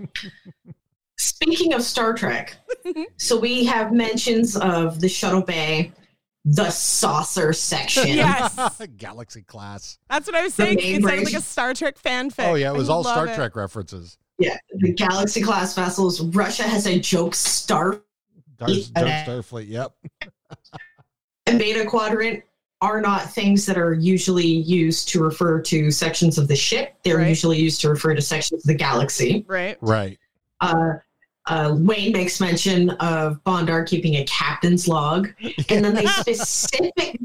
Speaking of Star Trek, so we have mentions of the shuttle bay, the saucer section. Yes. Galaxy class. That's what I was saying. main It sounded like a Star Trek fanfic. Oh yeah, it was I all Star it. Trek references. Yeah, the Galaxy class vessels. Russia has a joke star Star, Yeah. Starfleet. Yep. and beta quadrant are not things that are usually used to refer to sections of the ship. They're Right. usually used to refer to sections of the galaxy. Right. Right. Uh, uh, Wayne makes mention of Bondar keeping a captain's log, and then they specific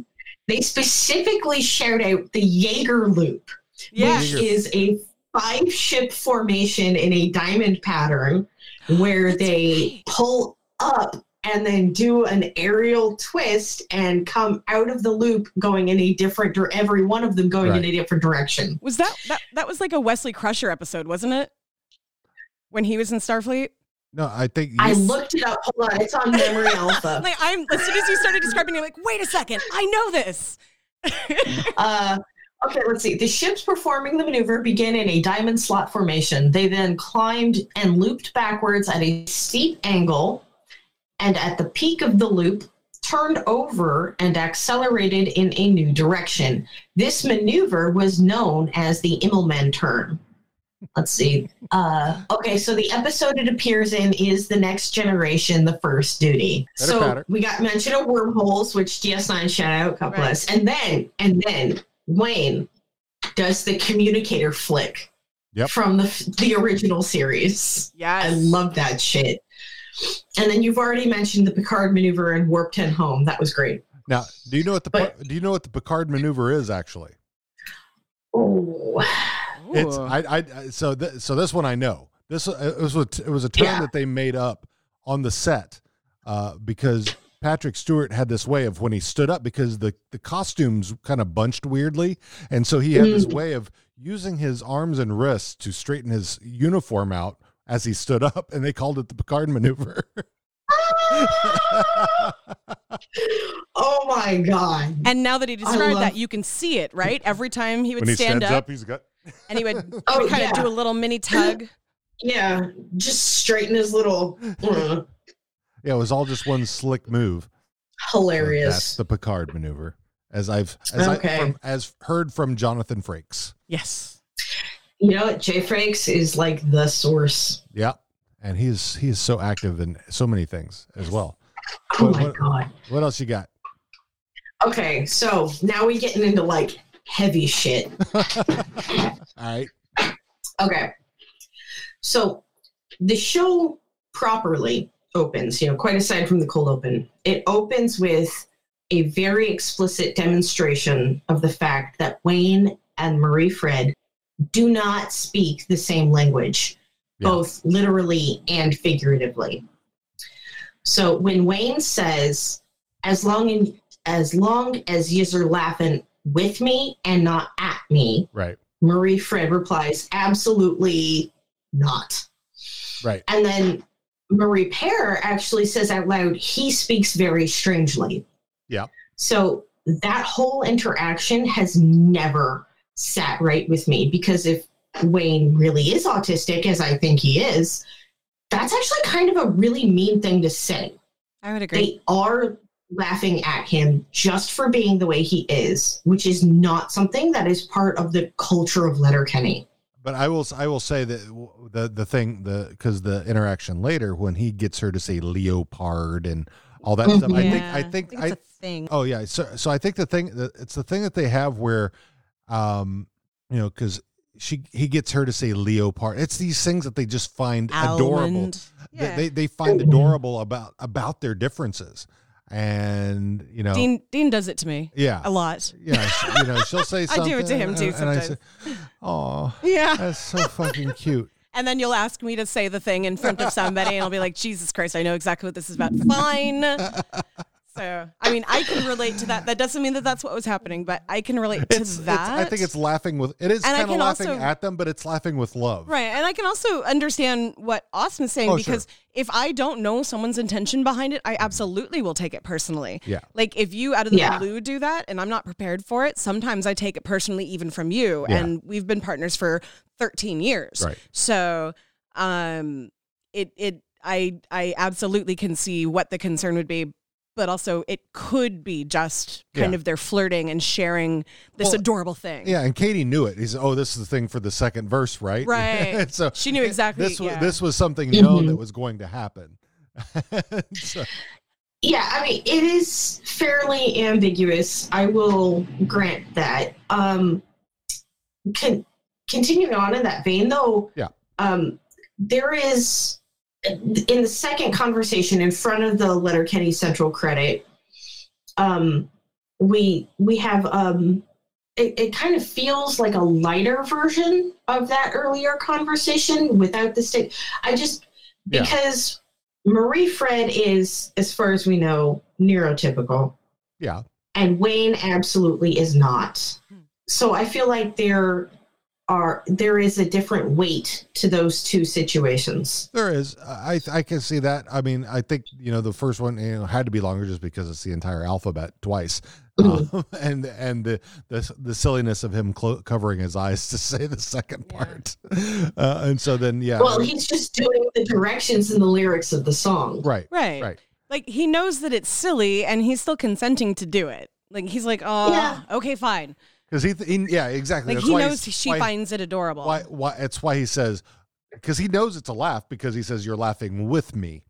they specifically shout out the Yeager loop, Yeah. which is a five ship formation in a diamond pattern where they pull up and then do an aerial twist and come out of the loop going in a different or every one of them going Right. in a different direction. Was that that that was like a Wesley Crusher episode, wasn't it? When he was in Starfleet? No, I think I looked it up. Hold on, it's on Memory Alpha. Like I'm as soon as you started describing it, I'm like, wait a second, I know this. Uh, okay, let's see. The ships performing the maneuver begin in a diamond slot formation. They then climbed and looped backwards at a steep angle, and at the peak of the loop, turned over and accelerated in a new direction. This maneuver was known as the Immelmann turn. Let's see. Uh, okay, so the episode it appears in is The Next Generation, The First Duty. Better so pattern. we got mention of wormholes, which DS9 shout out, couple Right. bless. And then, and then Wayne does the communicator flick Yep. from the the original series. Yes. I love that shit. And then you've already mentioned the Picard maneuver and Warp 10 home. That was great. now. Do you know what the But- do you know what the Picard maneuver is actually? Oh, It's I I I- so th- so this one I know. This uh, it was a, it was a term Yeah. that they made up on the set uh, because Patrick Stewart had this way of when he stood up because the the costumes kind of bunched weirdly, and so he had this Mm. way of using his arms and wrists to straighten his uniform out as he stood up, and they called it the Picard maneuver. oh my God. And now that he described love- that, you can see it, right? Every time he would when he stand stands up, up, he's got and he would, Oh, kind yeah. of do a little mini tug. Yeah, just straighten his little. mm, yeah, it was all just one slick move. So hilarious. that's the Picard maneuver, as I've as Okay. I from, as heard from Jonathan Frakes. Yes. You know what? Jay Frakes is like the source. Yeah, and he's he's so active in so many things as well. Oh What- my what- God. What else you got? Okay, so now we're getting into like heavy shit. All right. Okay. So the show properly opens, you know, quite aside from the cold open, it opens with a very explicit demonstration of the fact that Wayne and Marie Fred do not speak the same language, Yeah. both literally and figuratively. So when Wayne says, as long in, as long as you're laughing with me and not at me, Right. Marie Fred replies, absolutely not. Right. And then Marie Pear actually says out loud, he speaks very strangely. Yeah. So that whole interaction has never sat right with me because if Wayne really is autistic, as I think he is, that's actually kind of a really mean thing to say. I would agree. They are laughing at him just for being the way he is, which is not something that is part of the culture of Letterkenny. But I will I will say that the the thing the because the interaction later when he gets her to say leopard and all that stuff. I think I Yeah, think it's I a thing. oh yeah. So so I think the thing it's the thing that they have where um you know, because she he gets her to say leopard. It's these things that they just find adorable. Almond. They- Yeah. They they find adorable about about their differences, and you know, Dean Dean does it to me. Yeah. A lot. yeah, you know, she'll say I do it to him too and sometimes. say, "Oh, Yeah. that's so fucking cute." And then you'll ask me to say the thing in front of somebody, and I'll be like, Jesus Christ, I know exactly what this is about. Fine. So, I mean, I can relate to that. That doesn't mean that that's what was happening, but I can relate to It's, it's, that. I think it's laughing with it is And kind of laughing also- at them, but it's laughing with love. Right. And I can also understand what Austin's saying Oh, because if I don't know someone's intention behind it, I absolutely will take it personally. Yeah. Like if you out of the Yeah. blue do that and I'm not prepared for it, sometimes I take it personally even from you. Yeah. And we've been partners for 13 years. Right. So um it it I I absolutely can see what the concern would be. But also, it could be just kind Yeah. of their flirting and sharing this Well, adorable thing. Yeah, and Katie knew it. He said, "Oh, this is the thing for the second verse, right?" Right. so She knew exactly, This was yeah. this was something known Mhm. that was going to happen. So- Yeah, I mean, it is fairly ambiguous. I will grant that. Um, con- continuing on in that vein, though, Yeah. um, there is in the second conversation in front of the Letterkenny Central Credit. Um, we we have um, it, it kind of feels like a lighter version of that earlier conversation without the stick. I just Yeah. because Marie Fred is, as far as we know, neurotypical, yeah, and Wayne absolutely is not. So I feel like there are there is a different weight to those two situations. there is. I I can see that. I mean, I think you know the first one you know had to be longer just because it's the entire alphabet twice, Mm-hmm. um, and and the the the silliness of him clo- covering his eyes to say the second part, uh, and so then yeah, Well, he's just doing the directions and the lyrics of the song. right, Right. right. Like he knows that it's silly and he's still consenting to do it. Like he's like, oh, Yeah. okay, fine. Because he, th- he, yeah, exactly. Like That's he why knows she why- finds it adorable. why why it's why he says because he knows it's a laugh because he says you're laughing with me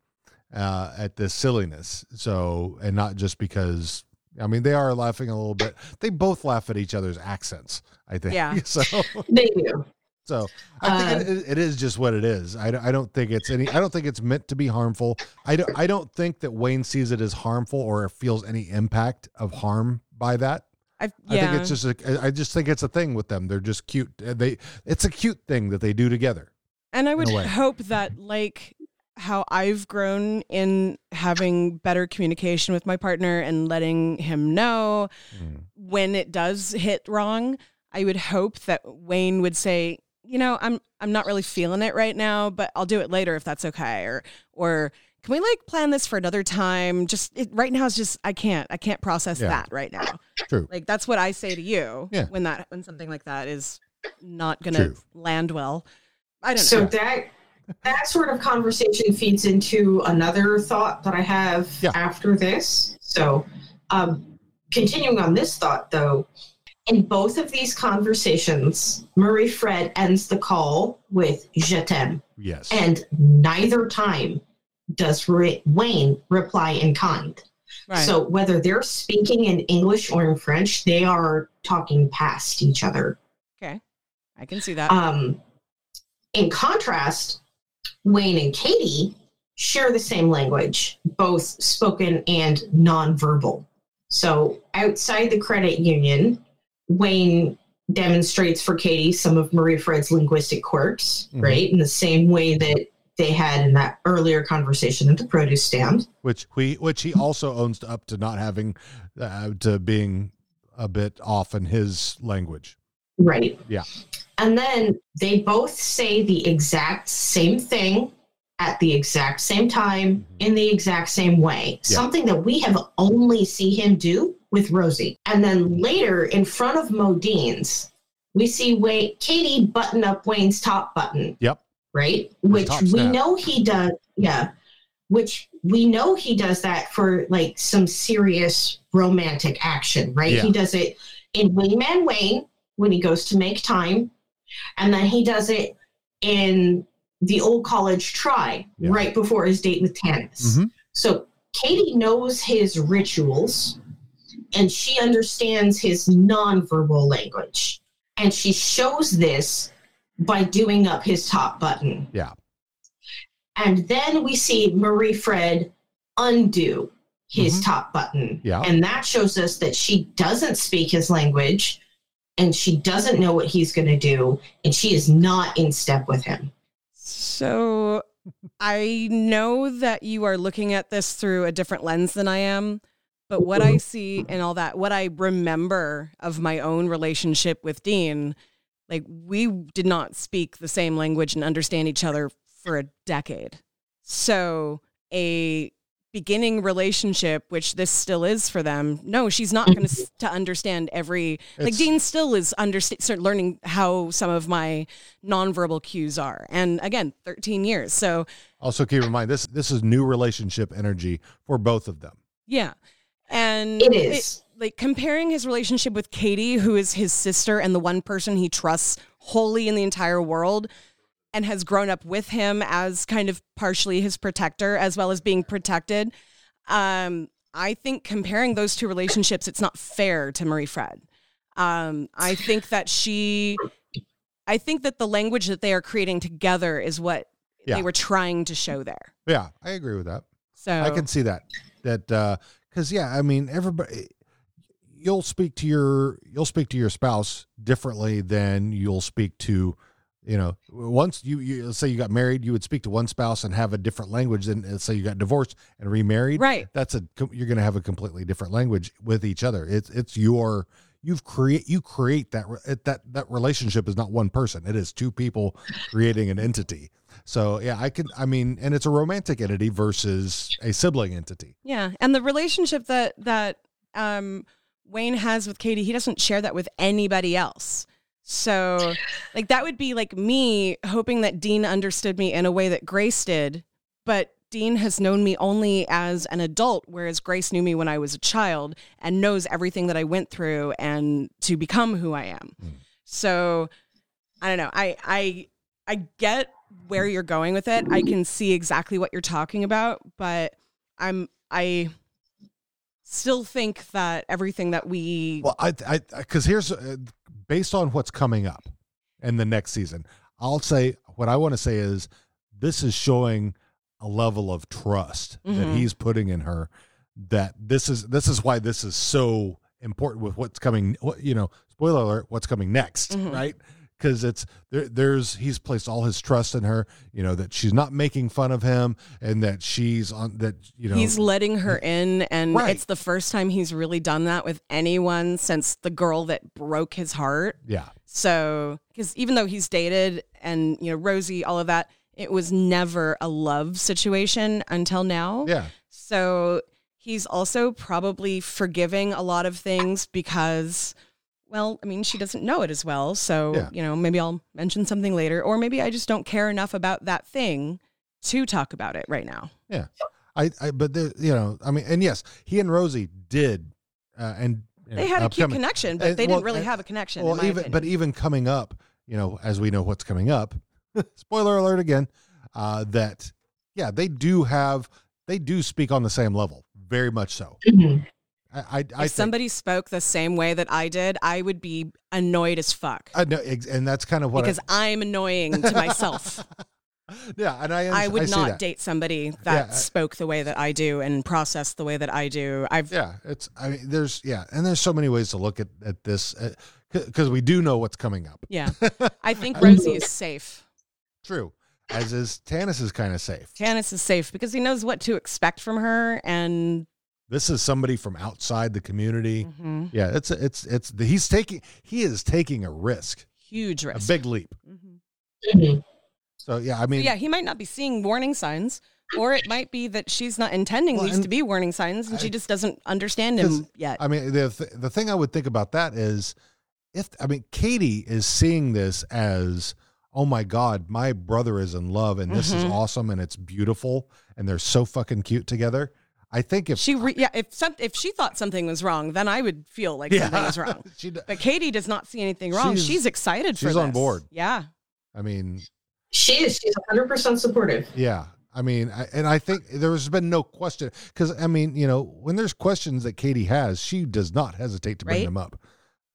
uh at this silliness so and not just because i mean they are laughing a little bit they both laugh at each other's accents i think Yeah. so They do. so i think Uh, it, it is just what it is I, don't- I don't think it's any i don't think it's meant to be harmful i don't i don't think that wayne sees it as harmful or feels any impact of harm by that I, I yeah. think it's just a, I just think it's a thing with them. They're just cute. Uh, They it's a cute thing that they do together. and I would hope that like how I've grown in having better communication with my partner and letting him know Mm. when it does hit wrong, I would hope that Wayne would say, you know, I'm I'm not really feeling it right now, but I'll do it later if that's okay or or can we like plan this for another time? Just it, right now it's just I can't I can't process Yeah. that right now. True. Like that's what I say to you Yeah. when that when something like that is not going to land well. I don't So know. that that sort of conversation feeds into another thought that I have Yeah. after this. So, um, continuing on this thought, though, in both of these conversations, Marie Fred ends the call with "Je t'aime," Yes. and neither time does Ra- Wayne reply in kind. Right. So whether they're speaking in English or in French, they are talking past each other. okay. I can see that. Um, in contrast, Wayne and Katie share the same language, both spoken and nonverbal. So outside the credit union, Wayne demonstrates for Katie some of Marie Fred's linguistic quirks, Mhm. right? In the same way that they had in that earlier conversation at the produce stand. which we which he also owns up to not having uh, to being a bit off in his language. Right. Yeah. And then they both say the exact same thing at the exact same time in the exact same way. Yeah. Something that we have only see him do with Rosie. And then later in front of Modine's, we see Wayne, Katie button up Wayne's top button, Yep. Right? Which we know he does. Yeah. Which we know he does that for like some serious romantic action, right? Yeah. He does it in Wingman Wayne when he goes to make time. And then he does it in the old college try Yeah. right before his date with Tanis. Mhm. So Katie knows his rituals and she understands his nonverbal language. And she shows this by doing up his top button. Yeah. And then we see Marie Fred undo his Mhm. top button. Yeah. And that shows us that she doesn't speak his language and she doesn't know what he's going to do. And she is not in step with him. So I know that you are looking at this through a different lens than I am, but what I see and all that, what I remember of my own relationship with Dean, like we did not speak the same language and understand each other for a decade. So a beginning relationship, which this still is for them, no, she's not going to mm-hmm. to understand every like Dean still is understand start learning how some of my nonverbal cues are. And again, 13 years. So Also, keep in mind this this is new relationship energy for both of them. Yeah. And It is. Like comparing his relationship with Katie, who is his sister and the one person he trusts wholly in the entire world and has grown up with him as kind of partially his protector as well as being protected. Um, I think comparing those two relationships, it's not fair to Marie Fred. Um, I think that she, I think that the language that they are creating together is what Yeah. they were trying to show there. Yeah, I agree with that. So I can see that. That because yeah, I mean everybody. You'll speak to your you'll speak to your spouse differently than you'll speak to, you know, once you, you let's say you got married, you would speak to one spouse and have a different language than let's say you got divorced and remarried. Right. That's a you're going to have a completely different language with each other. It's it's your you've create you create that it, that that relationship is not one person. It is two people creating an entity. So yeah, I can. I mean, and it's a romantic entity versus a sibling entity. Yeah, and the relationship that that um, Wayne has with Katie, he doesn't share that with anybody else. So, like that would be like me hoping that Dean understood me in a way that Grace did, but Dean has known me only as an adult, whereas Grace knew me when I was a child and knows everything that I went through and to become who I am. Hmm. So, I don't know. I I I get where you're going with it. I can see exactly what you're talking about, but I'm I still think that everything that we Well, I, I, because here's uh, based on what's coming up in the next season. I'll say what I want to say is this is showing a level of trust that Mhm. he's putting in her. That this is this is why this is so important with what's coming. What you know, spoiler alert, what's coming next, Mhm. right? Because it's there. There's he's placed all his trust in her. You know that she's not making fun of him, and that she's on that. You know he's letting her in and Right. it's the first time he's really done that with anyone since the girl that broke his heart. yeah. So, cuz even though he's dated and you know Rosie all of that, it was never a love situation until now. Yeah. So, he's also probably forgiving a lot of things because well, I mean, she doesn't know it as well. So, Yeah. you know, maybe I'll mention something later or maybe I just don't care enough about that thing to talk about it right now. Yeah, I, I but the, you know, I mean, and yes, he and Rosie did, uh, and They know, had a cute upcoming- connection, but and- they didn't really and- have a connection. Well, in my even opinion. but even coming up, you know, as we know what's coming up. spoiler alert again. Uh, that yeah, they do have they do speak on the same level, very much so. I I, I if think, somebody spoke the same way that I did, I would be annoyed as fuck I know, and that's kind of what because I'm annoying to myself. Yeah, and I I would not that. date somebody that Yeah, I- spoke the way that I do and process the way that I do. I've Yeah, it's I mean, there's yeah, and there's so many ways to look at at this uh, because we do know what's coming up. yeah. I think Rosie is safe. True, as is Tanis is kind of safe. Janice is safe because he knows what to expect from her and This is somebody from outside the community. Mhm. Yeah, it's it's it's he's taking he is taking a risk, huge risk. a big leap. So yeah, I mean, yeah, he might not be seeing warning signs, or it might be that she's not intending Well, these to be warning signs, and she just doesn't understand him yet. I mean, the th- the thing I would think about that is if I mean Katie is seeing this as oh my god, my brother is in love and this is Mhm. awesome and it's beautiful and they're so fucking cute together. I think if She re- yeah, if some if she thought something was wrong, then I would feel like something Yeah. was wrong. She d- but Katie does not see anything wrong. She's- She's, excited for she's on this. board. Yeah. I mean, She is. She's 100% supportive. Yeah. I mean, I, and I think there's been no question because I mean, you know, when there's questions that Katie has, she does not hesitate to bring Right. them up.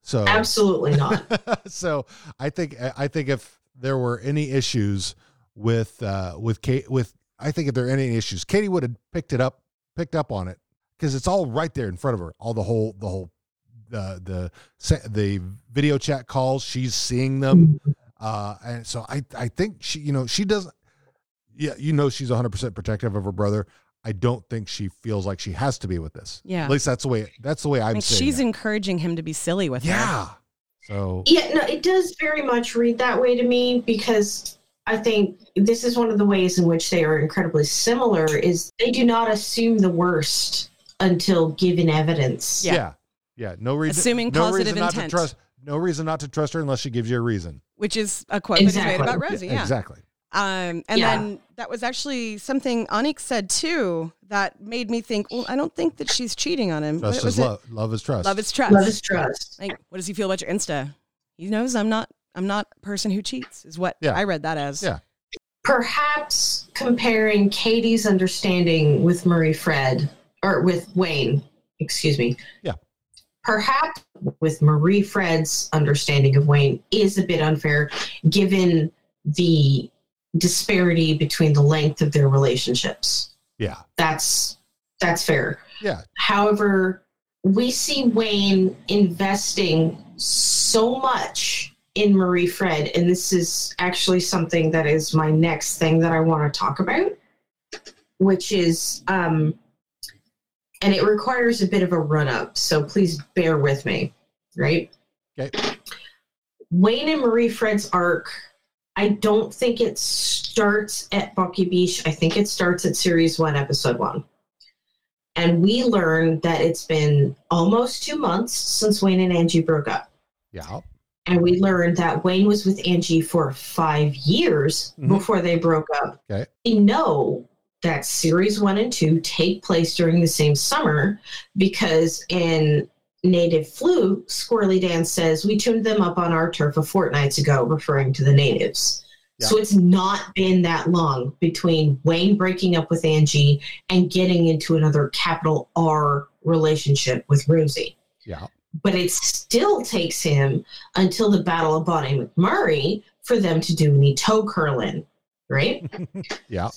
So Absolutely not. so I think I think if there were any issues with uh with Kate with I think if there are any issues, Katie would have picked it up, picked up on it because it's all right there in front of her. All the whole the whole the the the video chat calls, she's seeing them, uh, and so I I think she you know she doesn't. Yeah, you know she's 100 percent protective of her brother. I don't think she feels like she has to be with this. Yeah. at least that's the way that's the way I'm Like, she's it. encouraging him to be silly with her. yeah. So Yeah, no, it does very much read that way to me because I think this is one of the ways in which they are incredibly similar is they do not assume the worst until given evidence. yeah, yeah. No reason. Assuming no positive reason not intent. to trust. No reason not to trust her unless she gives you a reason. Which is a quote that is Exactly. made about Rosie. Yeah. Exactly. Um, and Yeah. then that was actually something Onyx said too that made me think, well, I don't think that she's cheating on him. Trust What was is it? love. Love is trust. Love is trust. Love is trust. Like, what does he feel about your Insta? He knows I'm not. I'm not a person who cheats. Is what Yeah. I read that as. Yeah. Perhaps comparing Katie's understanding with Marie Fred or with Wayne, excuse me. Yeah. Perhaps with Marie Fred's understanding of Wayne is a bit unfair given the disparity between the length of their relationships. Yeah. That's that's fair. Yeah. However, we see Wayne investing so much in Marie Fred, and this is actually something that is my next thing that I want to talk about, which is, um, and it requires a bit of a run up, so please bear with me, right? Okay. Wayne and Marie Fred's arc, I don't think it starts at Bucky Beach. I think it starts at series one, episode one. And we learn that it's been almost two months since Wayne and Angie broke up. Yeah. And we learned that Wayne was with Angie for five years Mhm. before they broke up. Okay. We know that series one and two take place during the same summer because in Native Flu, Squirrely Dan says, We tuned them up on our turf a fortnight ago, referring to the natives. So it's not been that long between Wayne breaking up with Angie and getting into another capital R relationship with Rosie Yeah. But it still takes him until the Battle of Bonnie McMurray for them to do any toe curling, right? Yeah.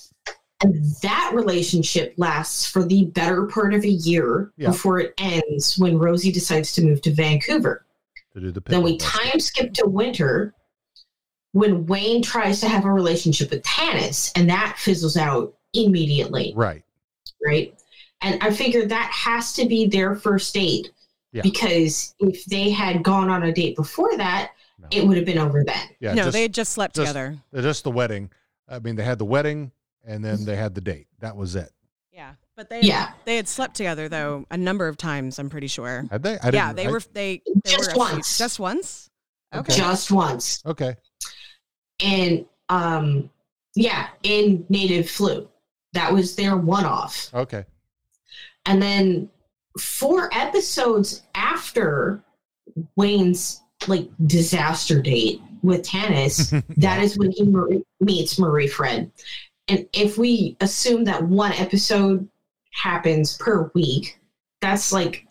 and that relationship lasts for the better part of a year Yeah. before it ends when Rosie decides to move to Vancouver. To do the Then we time skip to winter when Wayne tries to have a relationship with Tanis, and that fizzles out immediately Right. right? And I figure that has to be their first date Yeah. because if they had gone on a date before that, it would have been over then. Yeah. no, just- they had just slept just- together. Just the wedding. I mean, they had the wedding and then they had the date. That was it. Yeah, but they Yeah. they had slept together though a number of times. I'm pretty sure. Had they? I yeah, didn't- they I- were they, they Just were a few- once. just once. Okay. Just once. Okay. And um yeah, in native flu. That was their one off. Okay. And then four episodes after Wayne's like disaster date with Tanis, that is when he meets Marie Fred. And if we assume that one episode happens per week, that's like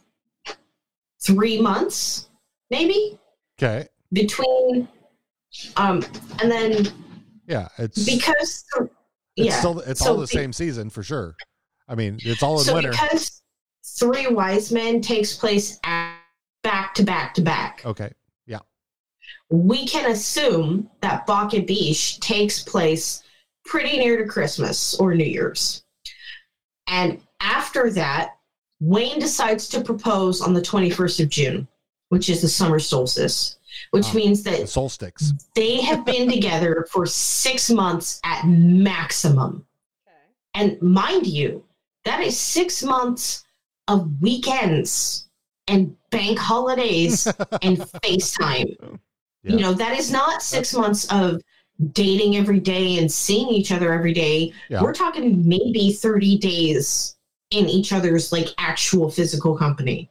three months, maybe Okay. between. Um, and then Yeah. It's because it's yeah, still it's so all the same season for sure. I mean, it's all in so winter. because Three Wise Men takes place at, back to back to back, Okay. Yeah. we can assume that Baka Beach takes place pretty near to Christmas or New Year's. And after that, Wayne decides to propose on the 21st of June, which is the summer solstice, which Ah, means that soul sticks. they have been together for six months at maximum. Okay. And mind you, that is six months of weekends and bank holidays and FaceTime. Yeah. You know, that is not six months of dating every day and seeing each other every day. Yeah. We're talking maybe 30 days in each other's like actual physical company.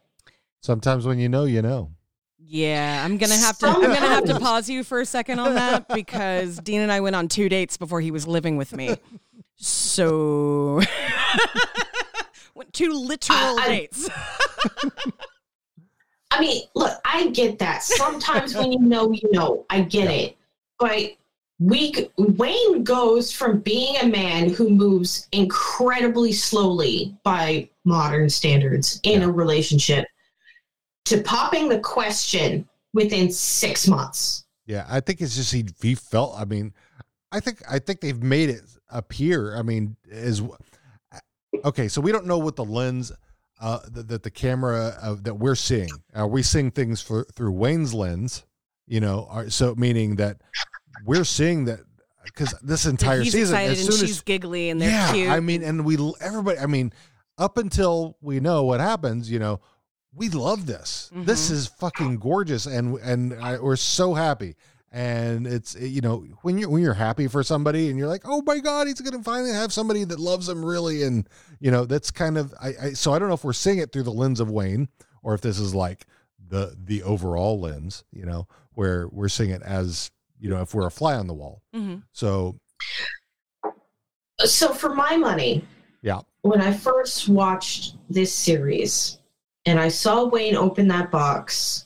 Sometimes when you know, you know. Yeah, I'm gonna have to. I'm gonna have to pause you for a second on that because Dean and I went on two dates before he was living with me. So, went two literal I- I- dates. I mean, look, I get that. Sometimes when you know, you know. I get it. But we Wayne goes from being a man who moves incredibly slowly by modern standards in a relationship to popping the question within six months. Yeah, I think it's just he he felt. I mean, I think I think they've made it appear. I mean, is okay. So we don't know what the lens uh, that, that the camera uh, that we're seeing. Are we seeing things for, through Wayne's lens? You know, are, so meaning that we're seeing that because this entire he's season, excited as and soon she's as giggly and they're yeah, cute. I mean, and we everybody. I mean, up until we know what happens, you know, we love this. This Mm-hmm. is fucking gorgeous, and and I, we're so happy. And it's you know when you are when you're happy for somebody and you're like, oh my god, he's gonna finally have somebody that loves him really, and you know that's kind of I, I so I don't know if we're seeing it through the lens of Wayne or if this is like the the overall lens, you know, where we're seeing it as you know if we're a fly on the wall. Mhm. So So, for my money, yeah, when I first watched this series and I saw Wayne open that box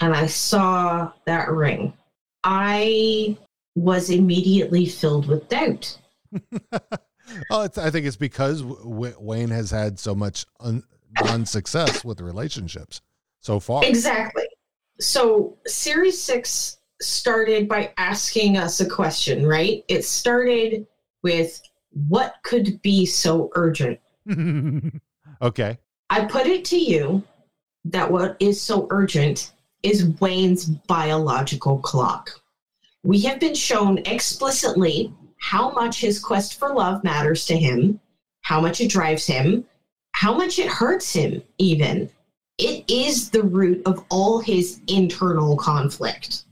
and I saw that ring, I was immediately filled with doubt. Oh, it's, I think it's because w- Wayne has had so much un- non-success with relationships so far. Exactly. So, series six started by asking us a question, right? It started with what could be so urgent? okay. I put it to you that what is so urgent is Wayne's biological clock. We have been shown explicitly how much his quest for love matters to him, how much it drives him, how much it hurts him, even. It is the root of all his internal conflict.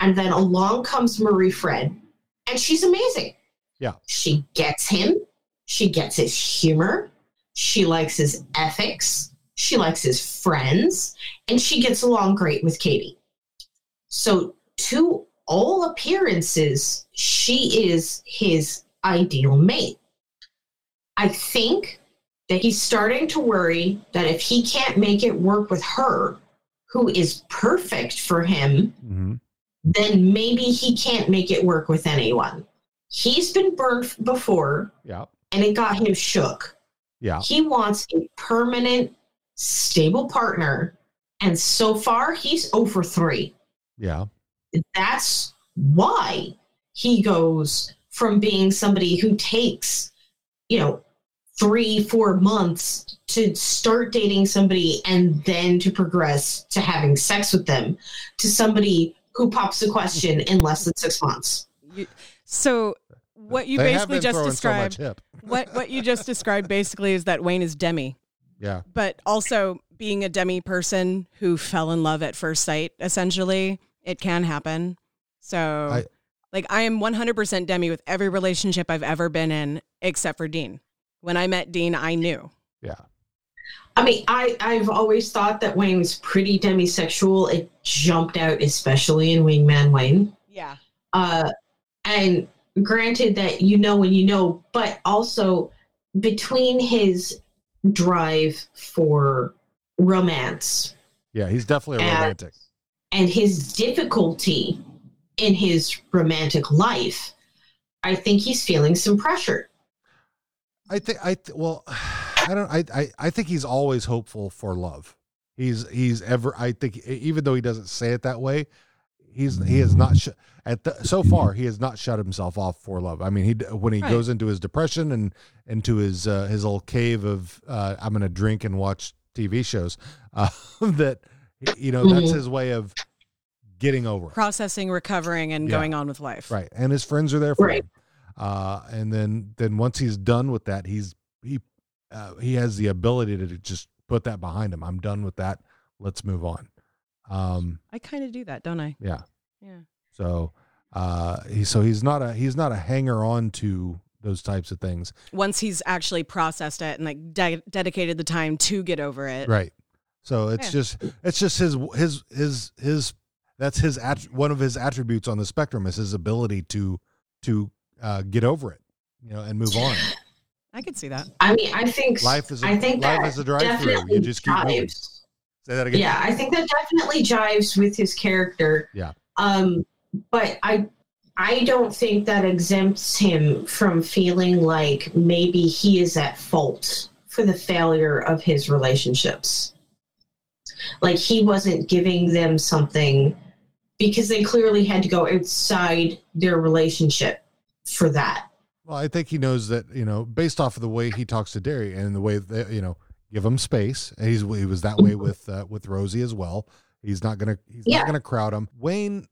And then along comes Marie Fred, and she's amazing. Yeah. She gets him, she gets his humor, she likes his ethics, she likes his friends, and she gets along great with Katie. So, to all appearances, she is his ideal mate. I think that he's starting to worry that if he can't make it work with her, who is perfect for him, Mhm. then maybe he can't make it work with anyone. He's been burned before Yeah. and it got him shook. Yeah. He wants a permanent, stable partner. And so far, he's over three. Yeah. That's why he goes from being somebody who takes, you know, three, four months to start dating somebody and then to progress to having sex with them to somebody who pops a question in less than six months. You- so what you They basically just throwing so described what what you just described basically is that Wayne is Demi, Yeah. but also being a Demi person who fell in love at first sight. Essentially, it can happen. So, I- like, I am 100% Demi with every relationship I've ever been in, except for Dean. When I met Dean, I knew. Yeah. I mean, I, I've always thought that Wayne was pretty demisexual. It jumped out, especially in Wingman Wayne. Yeah. Uh, and granted that you know when you know, but also between his drive for romance Yeah. He's definitely a And- romantic. and his difficulty in his romantic life, I think he's feeling some pressure. I think I th- well, I don't. I, I I think he's always hopeful for love. He's he's ever. I think even though he doesn't say it that way, he's he is not sh- at the, so far he has not shut himself off for love. I mean, he when he Right. goes into his depression and into his uh, his little cave of uh, I'm going to drink and watch TV shows. Uh, that you know that's Mhm. his way of getting over it. Processing, recovering, and Yeah. going on with life. Right. And his friends are there for Right. him. Uh, and then, then once he's done with that, he's, he, uh, he has the ability to just put that behind him. I'm done with that. Let's move on. Um, I kind of do that, don't I? yeah. Yeah. So, uh, he, so he's not a, he's not a hanger on to those types of things. Once he's actually processed it and like de- dedicated the time to get over it. Right. So it's Yeah. just, it's just his, his, his, his, that's his, att- one of his attributes on the spectrum is his ability to, to, uh, get over it, you know, and move on. I could see that. I mean, I think Life is a- I think life that is a drive-through. You definitely just keep moving. Say that again. Yeah, I think that definitely jives with his character. Yeah. Um, but I I don't think that exempts him from feeling like maybe he is at fault for the failure of his relationships. Like he wasn't giving them something because they clearly had to go outside their relationship for that. Well, I think he knows that you know, based off of the way he talks to Derry and the way that you know, give him space. And he's he was that way with uh, with Rosie as well. He's not gonna he's Yeah. not gonna crowd him. Wayne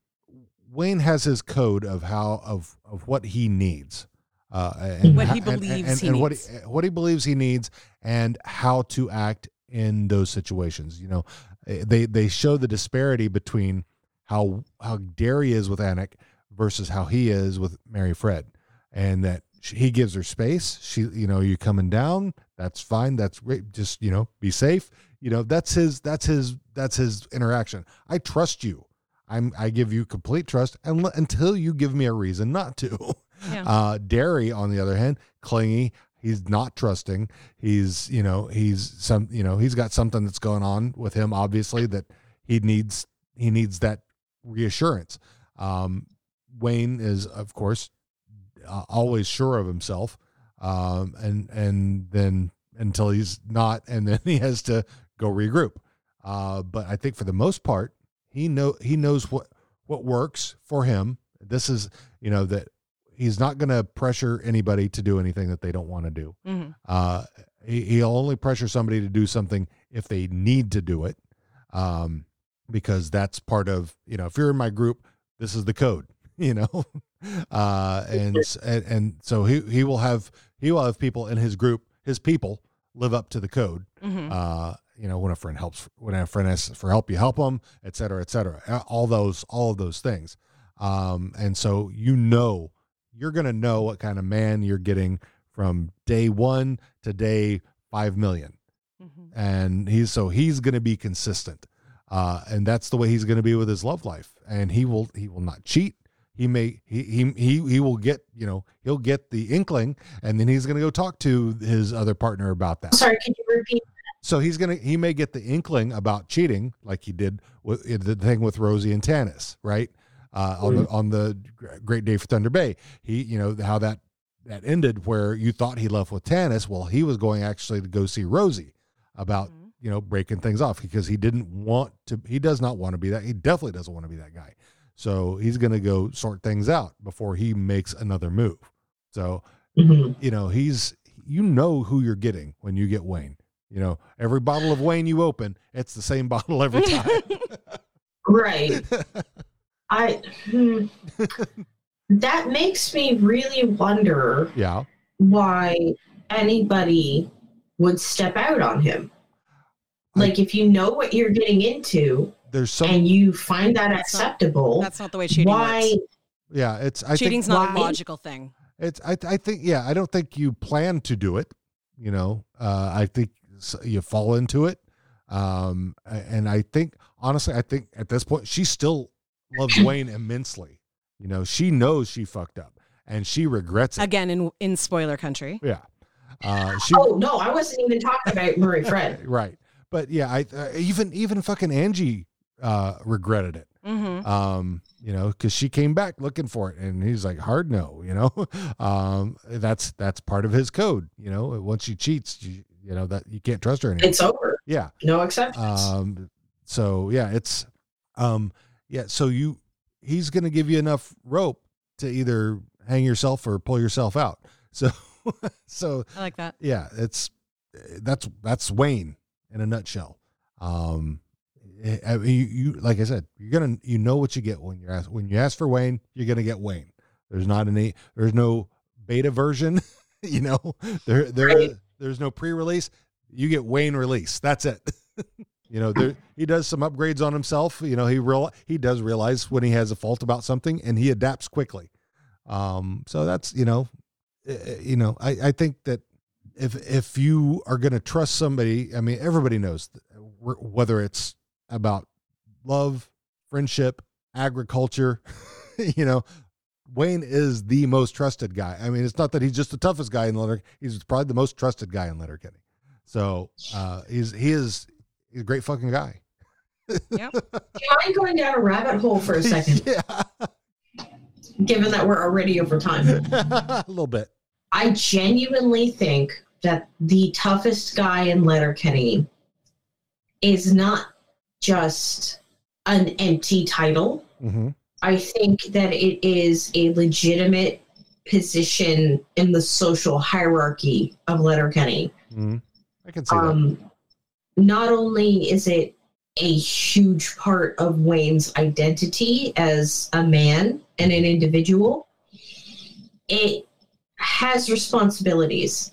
Wayne has his code of how of of what he needs. Uh, and What he and- and- believes and, he and what needs. he, what he believes he needs and how to act in those situations. You know, Eh, they they show the disparity between how how Derry is with Anik versus how he is with Marie Fred, and that she, he gives her space. She, you know, you coming down, that's fine, that's great. Just you know, be safe. You know, that's his that's his that's his interaction. I trust you. I'm I give you complete trust, and until you give me a reason not to. Yeah. Uh, Derry, on the other hand, clingy. He's not trusting. He's, you know, he's some, you know, he's got something that's going on with him. Obviously, that he needs. He needs that reassurance. Um, Wayne is, of course, uh, always sure of himself, um, and and then until he's not, and then he has to go regroup. Uh, but I think for the most part, he know he knows what what works for him. This is, you know, that he's not going to pressure anybody to do anything that they don't want to do. Mhm. Uh, he, he'll only pressure somebody to do something if they need to do it, um, because that's part of you know. If you're in my group, this is the code, you know, uh, and, and and so he he will have he will have people in his group, his people live up to the code. Mhm. Uh, you know, when a friend helps, when a friend asks for help, you help them, et cetera, et cetera. All those, all of those things. Um, and so you know, you're going to know what kind of man you're getting from day one to day 5 million. And he's, so he's going to be consistent. Uh, and that's the way he's going to be with his love life. And he will, he will not cheat. He may, he, he, he, he will get, you know, he'll get the inkling and then he's going to go talk to his other partner about that. Sorry, can you repeat? So he's gonna he may get the inkling about cheating, like he did with the thing with Rosie and Tanis, right? Uh, on the mm-hmm. on the Great Day for Thunder Bay, he you know how that that ended where you thought he left with Tanis. Well, he was going actually to go see Rosie about mm-hmm. you know breaking things off because he didn't want to. He does not want to be that. He definitely doesn't want to be that guy. So he's gonna go sort things out before he makes another move. So mm-hmm. you know he's you know who you're getting when you get Wayne. You know, every bottle of Wayne you open, it's the same bottle every time. Right. I hmm, that makes me really wonder yeah. why anybody would step out on him. Like if you know what you're getting into There's some and you find that That's not- acceptable, That's not the way cheating why works. Yeah, it's I Cheating's think not a why- logical thing. it's I I think yeah, I don't think you plan to do it, you know. Uh I think s- you fall into it. Um and I think honestly, I think at this point she still loves Wayne immensely. You know, she knows she fucked up and she regrets it. Again, in in spoiler country. Yeah. Uh she Oh no, I wasn't even talking about Marie Fred. right. But yeah, I uh, even even fucking Angie uh regretted it. Mm-hmm. um you know because she came back looking for it and he's like hard no you know um that's that's part of his code you know once she cheats you, you know that you can't trust her anymore It's over. yeah No exceptions. um so yeah it's um yeah so you he's gonna give you enough rope to either hang yourself or pull yourself out so so I like that. yeah it's that's that's wayne in a nutshell um I- I mean, you, you like i said you're gonna you know what you get when you ask when you ask for wayne you're gonna get wayne there's not any there's no beta version you know there there Right. There's no pre-release you get wayne release. That's it. You know there he does some upgrades on himself. You know he real he does realize when he has a fault about something and he adapts quickly. Um so that's you know uh, you know i i think that if if you are going to trust somebody i mean everybody knows whether it's about love friendship agriculture you know wayne is the most trusted guy i mean it's not that he's just the toughest guy in letter he's probably the most trusted guy in letterkenny so uh he's he is he's a great fucking guy Yep. Do you mind going down a rabbit hole for a second? yeah. Given that we're already over time. a little bit. I genuinely think that the toughest guy in Letterkenny is not just an empty title. Mm-hmm. I think that it is a legitimate position in the social hierarchy of Letterkenny. Mm-hmm. I can see that. Um, not only is it a huge part of Wayne's identity as a man and an individual, it has responsibilities.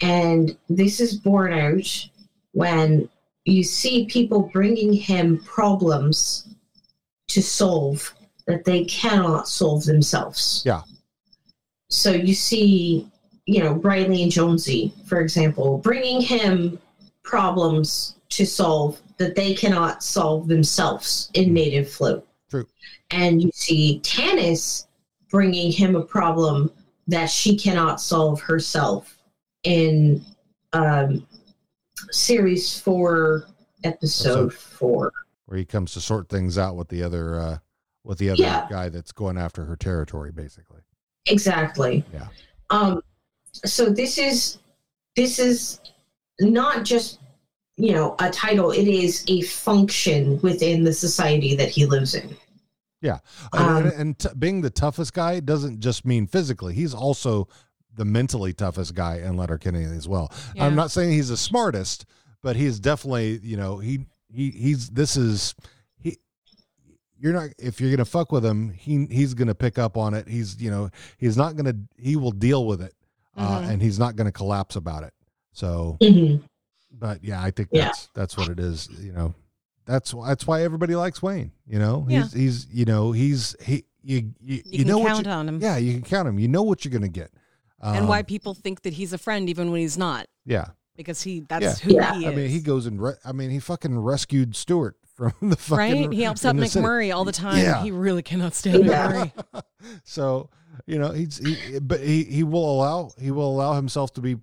And this is borne out when you see people bringing him problems to solve that they cannot solve themselves. Yeah. So you see, you know, Riley and Jonesy, for example, bringing him problems to solve that they cannot solve themselves in native flu. True. And you see Tanis bringing him a problem that she cannot solve herself in um, series four, episode Episode- four. Where he comes to sort things out with the other uh with the other Yeah. guy that's going after her territory, basically. Exactly. Yeah. Um, so this is this is not just you know a title; it is a function within the society that he lives in. Yeah, and, Um, and, and t- being the toughest guy doesn't just mean physically. He's also the mentally toughest guy in Letterkenny as well. Yeah. I'm not saying he's the smartest, but he's definitely you know he he he's this is he. You're not if you're gonna fuck with him, he he's gonna pick up on it. He's you know he's not gonna he will deal with it, uh, Mhm. and he's not gonna collapse about it. So, Mhm. but yeah, I think Yeah. that's that's what it is. You know, that's that's why everybody likes Wayne. You know, Yeah. he's he's you know he's he you you, You, can know what you, on him. Yeah, you can count him. You know what you're gonna get. and why Um, people think that he's a friend even when he's not. Yeah, Because he that's yeah. who Yeah. he is. I mean, he goes and re- I mean, he fucking rescued Stewart from the fucking right? He helps out in the city. All the time. Yeah. He really cannot stand Yeah. McMurray. so you know he's he, but he he will allow he will allow himself to be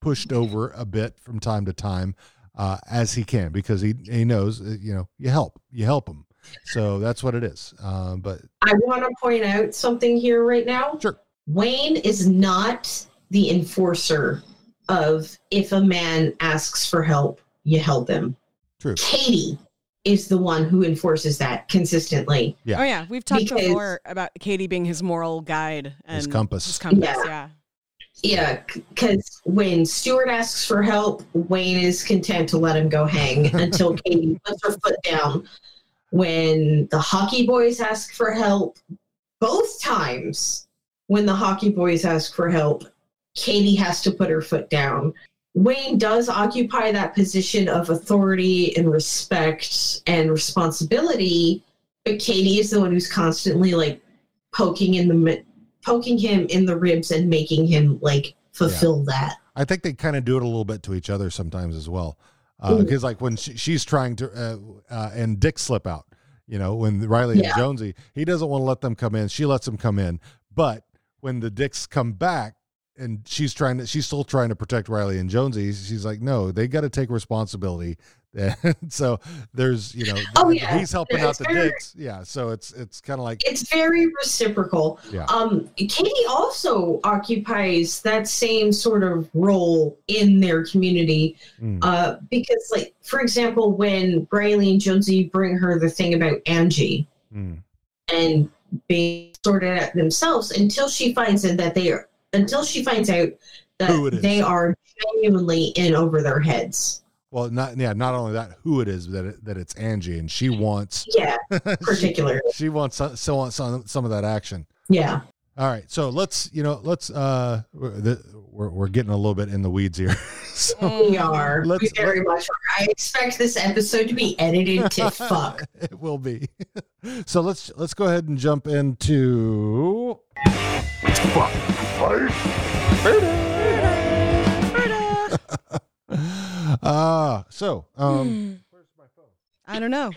pushed over a bit from time to time uh, as he can because he he knows uh, you know you help you help him so that's what it is uh, but I want to point out something here right now. Sure. Wayne is not the enforcer of if a man asks for help, you help him. True. Katie is the one who enforces that consistently. Yeah. Oh yeah, we've talked Because- before about Katie being his moral guide and His compass. His compass, Yeah. yeah. Yeah, because when Stewart asks for help, Wayne is content to let him go hang until Katie puts her foot down. When the hockey boys ask for help, both times when the hockey boys ask for help, Katie has to put her foot down. Wayne does occupy that position of authority and respect and responsibility, but Katie is the one who's constantly like poking in the poking him in the ribs and making him like fulfill that. I think they kind of do it a little bit to each other sometimes as well. Mm. Because like when she, she's trying to, uh, uh, and Dick slip out, you know, when Riley Yeah. and Jonesy, he doesn't want to let them come in. She lets them come in. But when the Dicks come back and she's trying to, she's still trying to protect Riley and Jonesy, she's like, no, they got to take responsibility. And so there's, you know, Oh, yeah. he's helping out the very- Dicks. Yeah. So it's, it's kind of like, It's very reciprocal. Yeah. Um, Katie also occupies that same sort of role in their community. mm, Uh, because, like, for example, when Riley and Jonesy bring her the thing about Angie mm, and being sorted out themselves until she finds out that they are, until she finds out Who it they are genuinely in over their heads. well, not, yeah, not only that, who it is, that it, that it's Angie and she wants, Yeah, she, particularly. she wants some, so wants some, some of that action. Yeah. All right, so let's you know let's uh we're, we're, we're getting a little bit in the weeds here. so We are. Let's- we very much are. I expect this episode to be edited to fuck. it will be. So let's let's go ahead and jump into uh so um I don't know.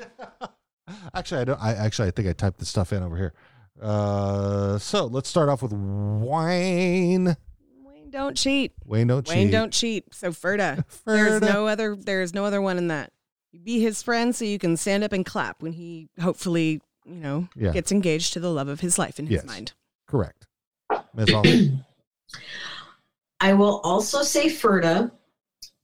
actually I don't I actually I think I typed the stuff in over here. Uh so let's start off with Wayne. Wayne don't cheat. Wayne don't Wayne cheat. don't cheat. So Ferda. There's no other there's no other one in that. be his friend so you can stand up and clap when he hopefully, you know, Yeah. gets engaged to the love of his life in his Yes. mind. Correct. Miss Holly. I will also say Ferda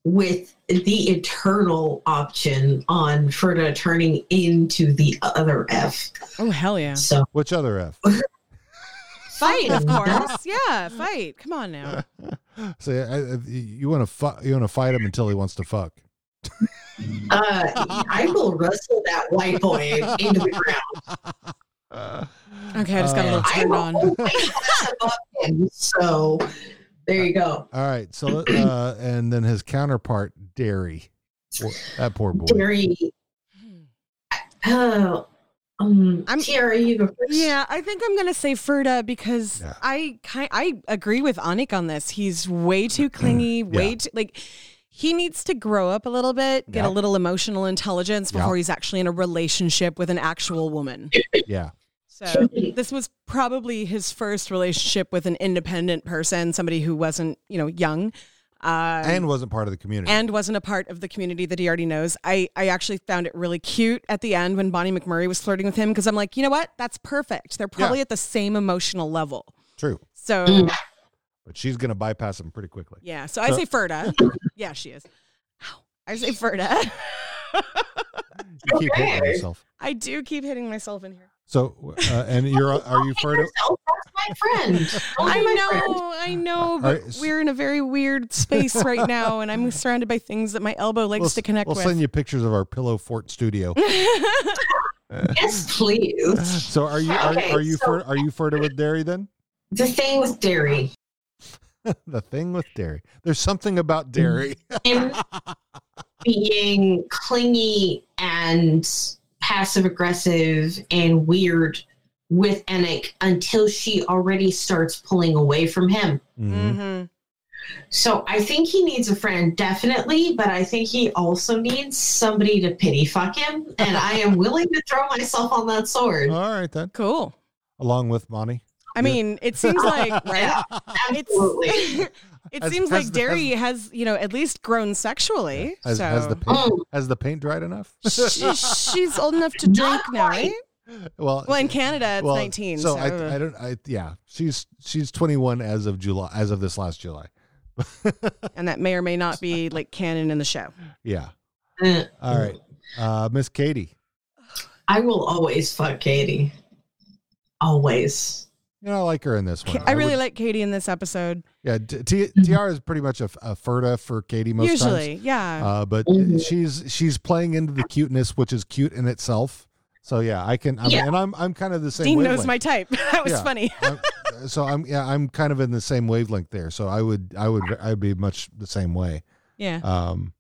with the eternal option on Ferda turning into the other F. Oh hell yeah. So Which other F? Fight, of course. Yeah, fight. Come on now. So I, I- you want to fu- you want to fight him until he wants to fuck. uh, I will wrestle that white boy into the ground. Okay, I just got a little turned on. always pass above him, So there you go. All right. So uh, and then his counterpart, Derry. That poor boy. Derry. Oh, um, Tiara, you go first. Yeah, I think I'm gonna say Ferda because I kind I agree with Anik on this. He's way too clingy, way too like he needs to grow up a little bit, get a little emotional intelligence before Yep. he's actually in a relationship with an actual woman. Yeah. So this was probably his first relationship with an independent person, somebody who wasn't, you know, young. Uh, And wasn't part of the community. and wasn't a part of the community that he already knows. I, I actually found it really cute at the end when Bonnie McMurray was flirting with him because I'm like, you know what? That's perfect. They're probably at the same emotional level. True. So But she's gonna bypass him pretty quickly. yeah, so I say Ferda. yeah, she is. Ow. I say Ferda. You keep hitting yourself. I do keep hitting myself in here. So uh, and you're are you Ferda? That's my friend. I my know, friend. I know, but right, we're in a very weird space right now, and I'm surrounded by things that my elbow likes We'll, to connect with. we'll send you pictures of our pillow fort studio. Yes, please. So are you are, Okay, are you so- Fer, are you Ferda with Derry then? The thing with Derry. the thing with Derry. There's something about Derry. being clingy and passive aggressive and weird with Anik until she already starts pulling away from him. Mm-hmm. So I think he needs a friend, definitely, but I think he also needs somebody to pity fuck him. And I am willing to throw myself on that sword. All right then. Cool. Along with Monty. I mean, it seems like right. Absolutely. it Has- seems has like the- Derry has, you know, at least grown sexually. Has, so has the paint has the paint dried enough? She- she's old enough to drink now, right? well, Well, in Canada, it's well, 19. So So, I, I don't. I yeah. She's she's 21 as of July as of this last July. and that may or may not be like canon in the show. Yeah. Uh, All right. Uh, Miss Katie. I will always fuck Katie. Always. You know, I like her in this one. I really would- like Katie in this episode. Yeah, T- T- Tiara is pretty much a, a Ferda for Katie most Usually, times. yeah. Uh, but Mhm. she's she's playing into the cuteness, which is cute in itself. So yeah, I can. I mean, Yeah. and I'm I'm kind of the same. Dean knows my type. that was Yeah. funny. I'm- so I'm yeah I'm kind of in the same wavelength there. So I would I would I'd be much the same way. Yeah. Um.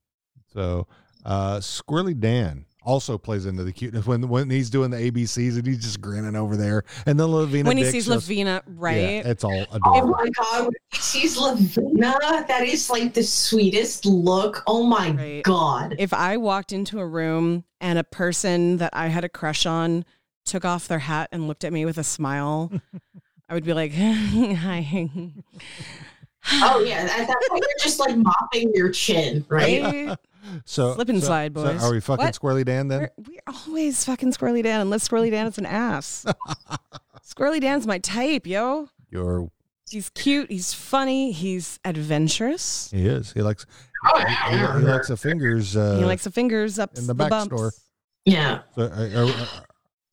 So, uh, Squirrely Dan also plays into the cuteness when when he's doing the ABCs and he's just grinning over there, and then Lavina when he Dick sees shows- Lavina, right? Yeah, it's all Oh adorable. my god, when he sees Lavina, that is like the sweetest look. Oh my Right. god. If I walked into a room and a person that I had a crush on took off their hat and looked at me with a smile, I would be like, "Hi." Oh yeah, at that point you're just like mopping your chin, right? Right? So Slip and so- slide, so boys. are we fucking What? Squirrely Dan then? We're, we're always fucking Squirrely Dan, unless Squirrely Dan is an ass. Squirrely Dan's my type, yo. You're He's cute. He's funny. He's adventurous. he is. He likes Oh, he, he likes the fingers. Uh, he likes the fingers up in the the back bumps. store. Yeah. So, are, are,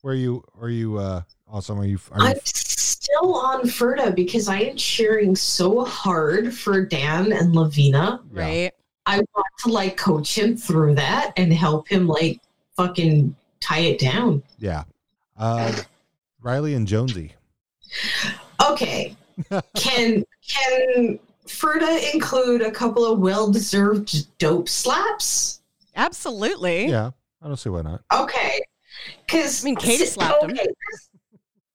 where you are you uh awesome? Are you are you I'm still on Ferda because I am cheering so hard for Dan and Lavina. Right. I want to like coach him through that and help him like fucking tie it down. yeah. Uh, Riley and Jonesy. Okay. can can Ferda include a couple of well deserved dope slaps? Absolutely. Yeah, I don't see why not. Okay. Because I mean, Katie slapped him.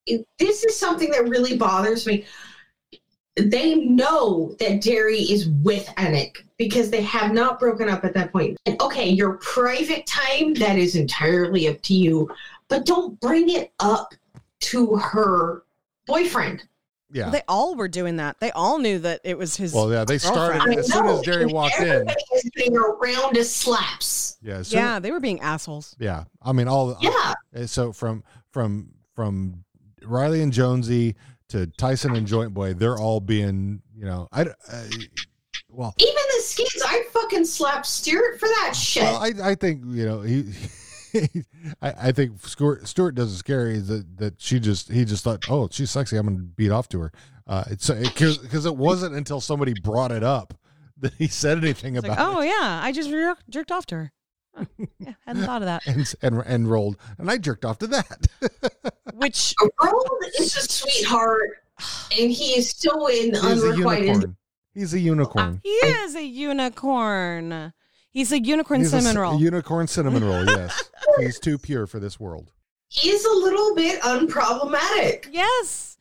This, this is something that really bothers me. They know that Derry is with Anik because they have not broken up at that point. And okay, your private time, that is entirely up to you, but don't bring it up to her boyfriend. Yeah. They all were doing that. They all knew that it was his. Well, yeah, they started girlfriend. as soon as Derry walked in. Everybody is being around to slaps. Yeah. as soon- Yeah, they were being assholes. Yeah, I mean all. Yeah. uh, So from from from Riley and Jonesy to Tyson and Joint Boy, they're all being you know I. I well, Even the skins, I fucking slapped Stewart for that shit. well, I I think you know he. I, I think Stewart, Stewart does it scary that that she just he just thought oh she's sexy I'm gonna beat off to her uh it's because it wasn't until somebody brought it up that he said anything It's about like, it oh yeah, I just jerked off to her. Huh, yeah, hadn't thought of that. and, and and Roald and I jerked off to that Which Roald is a sweetheart, and he is so in he's a unrequited. unicorn he's a unicorn he is a unicorn. He's a unicorn He's cinnamon c- roll. unicorn cinnamon roll. Yes, he's too pure for this world. He is a little bit unproblematic. yes,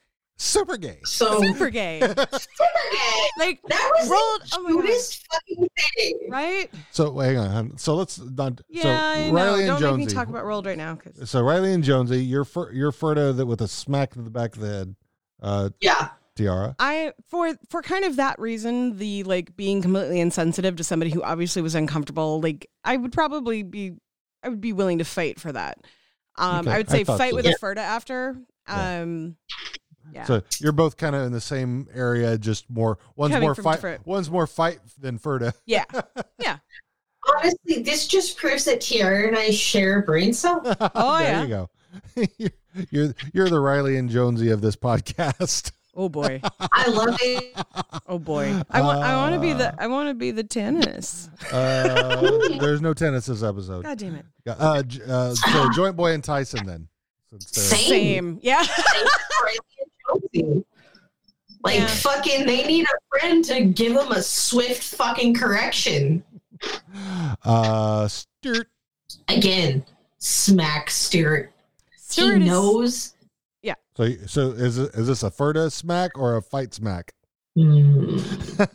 Super gay. So super gay. super gay. Like That was Roald. the Oh my fucking thing. Right? So hang on. So let's not. Yeah, so I know. Riley and Don't Jonesy. make me talk about Roald right now. 'cause- so Riley and Jonesy, you're Fer, you're Ferda that with a smack to the back of the head. Uh, Yeah. Tiara. I for for kind of that reason, the like being completely insensitive to somebody who obviously was uncomfortable. Like I would probably be, I would be willing to fight for that. Um, Okay, I would say thought fight so. with Yeah. a Ferda after. Um, yeah. So you're both kind of in the same area, just more. One's Coming more from fight. different- One's more fight than Ferda. yeah, yeah. Honestly, this just proves that Tiara and I share a brain cell. Oh there yeah. you go. you're, you're you're the Riley and Jonesy of this podcast. Oh boy. I love it. Oh boy. I want. I want to be Uh. the. I want to be the Tanis. Uh, there's no Tanis this episode. God damn it. Uh, uh, so Joint Boy and Tyson then. Same. Same. Yeah. Like Yeah. fucking, they need a friend to give them a swift fucking correction. Uh, Stewart. Again, smack Stewart. Stewart he is- knows. Yeah. So, so is it, is this a Ferda smack or a fight smack? Hmm.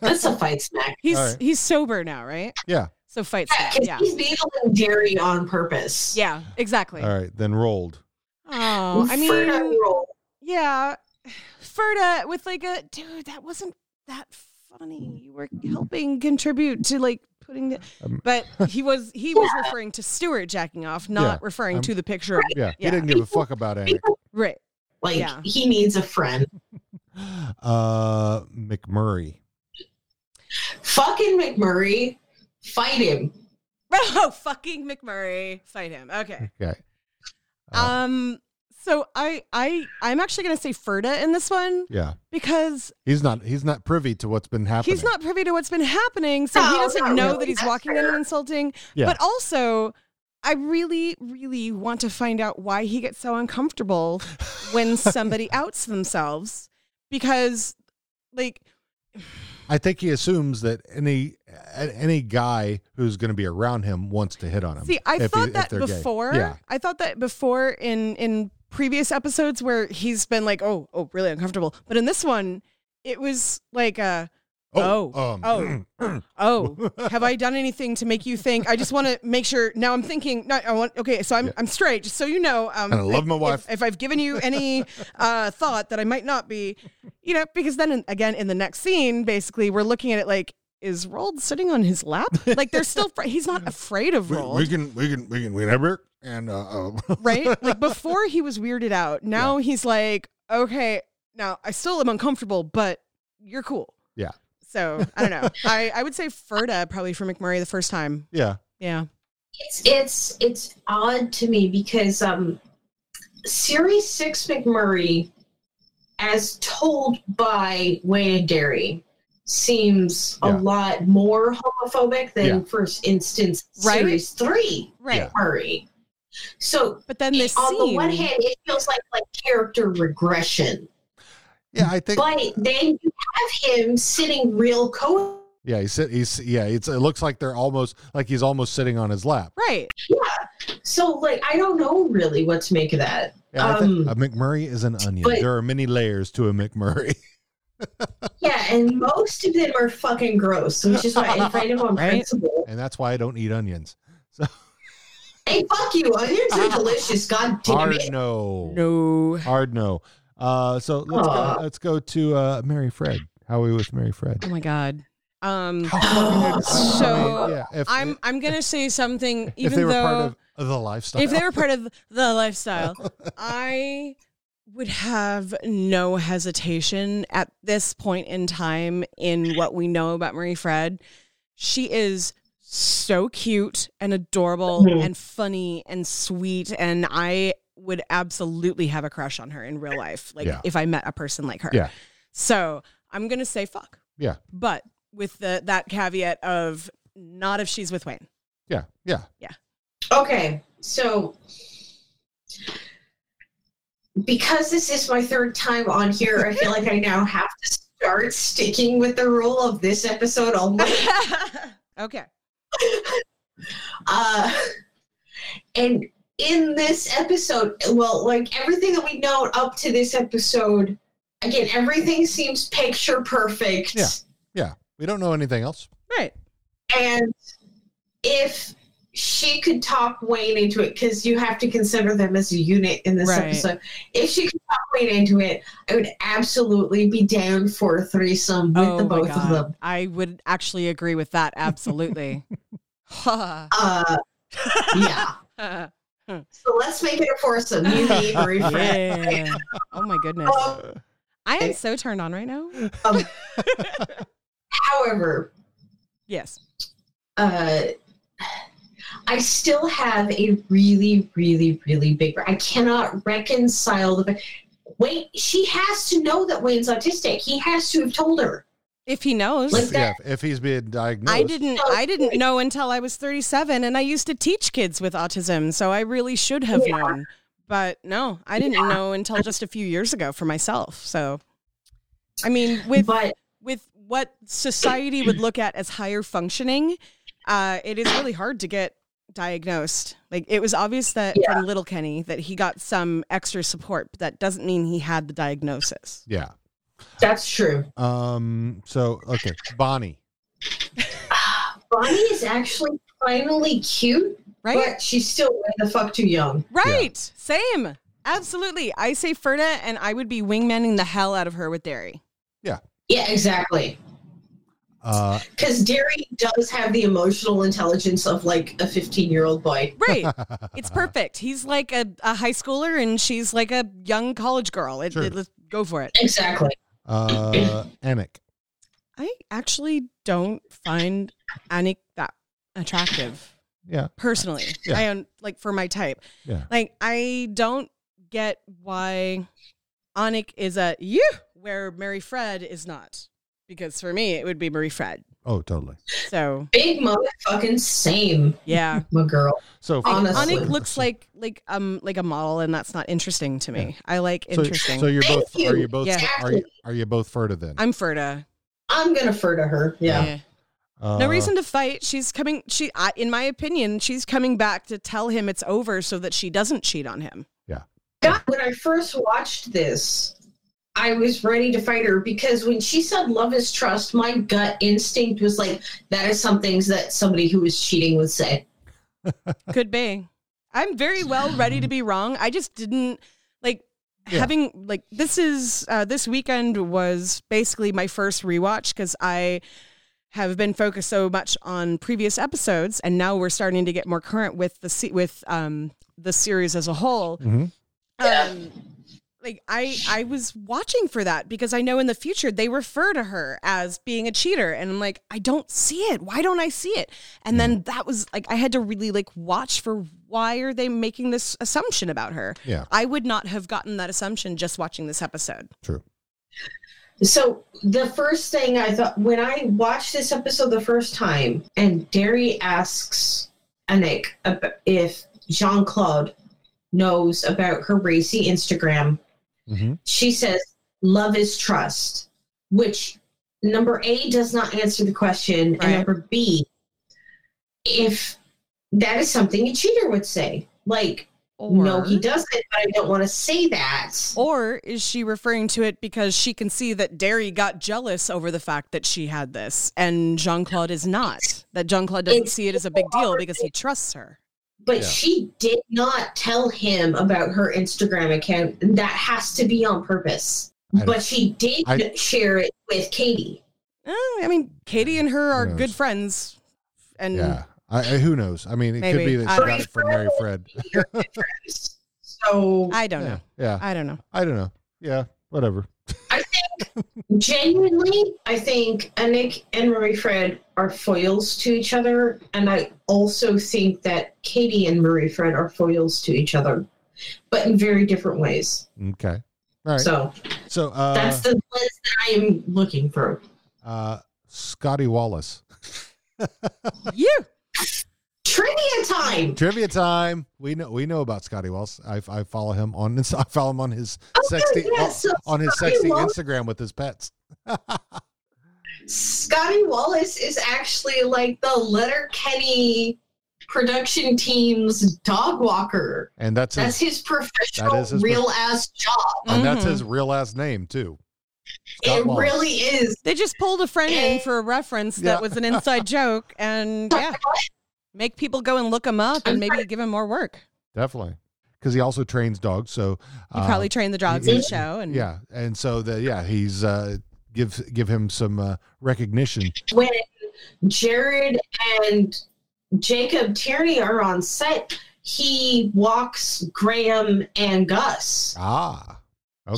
That's a fight smack. He's All right. he's sober now, right? Yeah. So fight Yeah, smack. 'cause Yeah. he's needling Derry on purpose. Yeah. Exactly. All right, then Roald. Oh, I Ferda mean, Roald. yeah, Ferda with like a dude that wasn't that funny. You were helping contribute to like putting the, Um, but he was he was referring to Stewart jacking off, not Yeah, referring um, to the picture. Of, Yeah, he didn't give a fuck about Anik. right. Like Yeah. he needs a friend. Uh, McMurray. Fucking McMurray, fight him. Oh, fucking McMurray, fight him. Okay. Okay. Um. So I I I'm actually gonna say Ferda in this one Yeah, because he's not. He's not privy to what's been happening. he's not privy to what's been happening, so he oh, doesn't know really. that he's That's walking in fair. and insulting. Yeah. But also, I really, really want to find out why he gets so uncomfortable when somebody outs themselves, because, like, I think he assumes that any any guy who's going to be around him wants to hit on him. see, I if he- thought that before. Yeah. I thought that before in in previous episodes where he's been like, oh, oh, really uncomfortable. But in this one, it was like a. Oh, um, oh, oh, have I done anything to make you think? I just want to make sure. Now I'm thinking. No, I want. Okay, so I'm I'm straight. Just so you know. Um, And I love my if- wife. If, I've given you any uh, thought that I might not be, you know, because then in, again in the next scene, basically we're looking at it like, is Roald sitting on his lap? Like they're still. Fr- he's not afraid of we, Roald, we can we can we can we never and uh, uh right? Like before he was weirded out. Now he's like, okay, now I still am uncomfortable, but you're cool. yeah So I don't know. I, I would say Ferda probably for McMurray the first time. yeah Yeah. It's it's it's odd to me because um Series Six McMurray, as told by Wayne and Derry, seems a lot more homophobic than Yeah. first instance Right? Series Three Right. McMurray. So But then this on scene. the one hand, it feels like like character regression, yeah. I think but then you have him sitting real co. yeah. He's sit- he's yeah. It's it looks like they're almost like he's almost sitting on his lap. right. Yeah. So like I don't know really what to make of that. Yeah, I think Um, a McMurray is an onion. but- there are many layers to a McMurray. Yeah, and most of them are fucking gross, which is why I fight them on Right? principle. and that's why I don't eat onions. So Hey, fuck you! Onions are delicious. God damn hard it! no. No. Hard no. Uh, so let's Aw. go. Let's go to uh, Marie Fred. How are we with Marie Fred? Oh my god. Um, I so mean, yeah, if- I'm I'm gonna say something. Even if they were though part of the lifestyle, if they were part of the lifestyle, I would have no hesitation at this point in time in what we know about Marie Fred. She is so cute and adorable Mhm. and funny and sweet and I would absolutely have a crush on her in real life like Yeah. if I met a person like her. Yeah. So, I'm going to say fuck. yeah, But with the that caveat of not if she's with Wayne. yeah, yeah. Yeah. Okay, so because this is my third time on here, I feel like I now have to start sticking with the rule of this episode only. Okay. Uh, and in this episode, well, like everything that we know up to this episode, again, everything seems picture perfect. Yeah. Yeah. We don't know anything else. Right. And if she could talk Wayne into it, because you have to consider them as a unit in this Right. episode. If she could talk Wayne into it, I would absolutely be down for a threesome with Oh the my both of them. I would actually agree with that. Absolutely. Uh, yeah. So let's make it a foursome. You, me, Marie Fred. yeah. Oh my goodness. I am so turned on right now. Um, however, Yes. uh, I still have a really, really, really big. I cannot reconcile the. Wait, she has to know that Wayne's autistic. He has to have told her. If he knows. Like yeah, that. if he's being diagnosed, I didn't I didn't know until I was 37 and I used to teach kids with autism, so I really should have Yeah. known. But no, I didn't know until just a few years ago for myself. So I mean with But with what society would look at as higher functioning, uh, it is really hard to get diagnosed. Like it was obvious that Yeah. from little Kenny that he got some extra support, but that doesn't mean he had the diagnosis. Yeah. that's true. Um. So okay, Bonnie. Bonnie is actually finally cute, Right? but she's still way the fuck too young. Right. Same. Absolutely. I say Ferda and I would be wingmanning the hell out of her with Derry. Yeah. Yeah, exactly. Uh. Because Derry does have the emotional intelligence of like a 15 year old boy. Right. it's perfect. He's like a, a high schooler and she's like a young college girl. It, Sure. it- let's go for it. Exactly. Uh. Anik. I actually don't find Anik that attractive Yeah. personally. Yeah. I am like for my type. Yeah. Like I don't get why Anik is a you where Marie Fred is not. Because for me it would be Marie Fred. Oh, totally. So Big motherfucking same, yeah. my girl. So Like, Honestly. Anik looks like like um like a model, and that's not interesting to me. I like So, interesting. so you're Thank both. Are you. you both? Yeah. Are you? Are you both Ferda then? I'm Ferda. I'm gonna fur to her. Yeah. Uh, No reason to fight. She's coming. She, I, in my opinion, she's coming back to tell him it's over, so that she doesn't cheat on him. Yeah. God, when I first watched this, I was ready to fight her because when she said love is trust, my gut instinct was like, that is some things that somebody who is cheating would say. Could be. I'm very well ready to be wrong. I just didn't like Yeah. having like this is uh, this weekend was basically my first rewatch because I have been focused so much on previous episodes, and now we're starting to get more current with the se- with um the series as a whole. Mhm. Um, like I I was watching for that because I know in the future they refer to her as being a cheater and I'm like I don't see it. Why don't I see it? And then mm. that was like I had to really like watch for why are they making this assumption about her? Yeah. I would not have gotten that assumption just watching this episode. True. So the first thing I thought when I watched this episode the first time, and Derry asks Anik if Jean Claude knows about her racy Instagram, Mm-hmm. she says, "Love is trust," which number A does not answer the question, Right. and number B, if that is something a cheater would say, like. no, he doesn't, but I don't want to say that. Or is she referring to it because she can see that Derry got jealous over the fact that she had this and Jean Claude is not? That Jean Claude doesn't It's see it as a big deal because he trusts her. But Yeah. she did not tell him about her Instagram account. That has to be on purpose. But she did I- share it with Katie. Oh, I mean, Katie and her are good friends, and Yeah. I, I, who knows? I mean, it could be that I she got it from Marie Fred. So I don't know. Yeah. I don't know. I don't know. Yeah. Whatever. I think genuinely, I think Anik and Marie Fred are foils to each other, and I also think that Katie and Marie Fred are foils to each other, but in very different ways. Okay. All right. So So uh, that's the lens that I am looking for. uh, Scotty Wallace. You. Trivia time. Trivia time. We know we know about Scotty Wallace. I, I follow him on I follow him on his sexting Oh, yeah, so on his Scotty sexting Wallace- Instagram with his pets. Scotty Wallace is actually like the Letterkenny production team's dog walker. And that's That's his, his professional, That is his real ass job. and that's Mhm. his real ass name too. Scott It Wallace. really is. They just pulled a friend in for a reference Yeah. that was an inside joke, and yeah, make people go and look him up and maybe give him more work. Definitely. Because he also trains dogs. So He uh, probably trained the dogs he- in the show, and Yeah. And so the yeah, he's uh give give him some uh, recognition. when Jared and Jacob Tierney are on set, he walks Graham and Gus. Ah.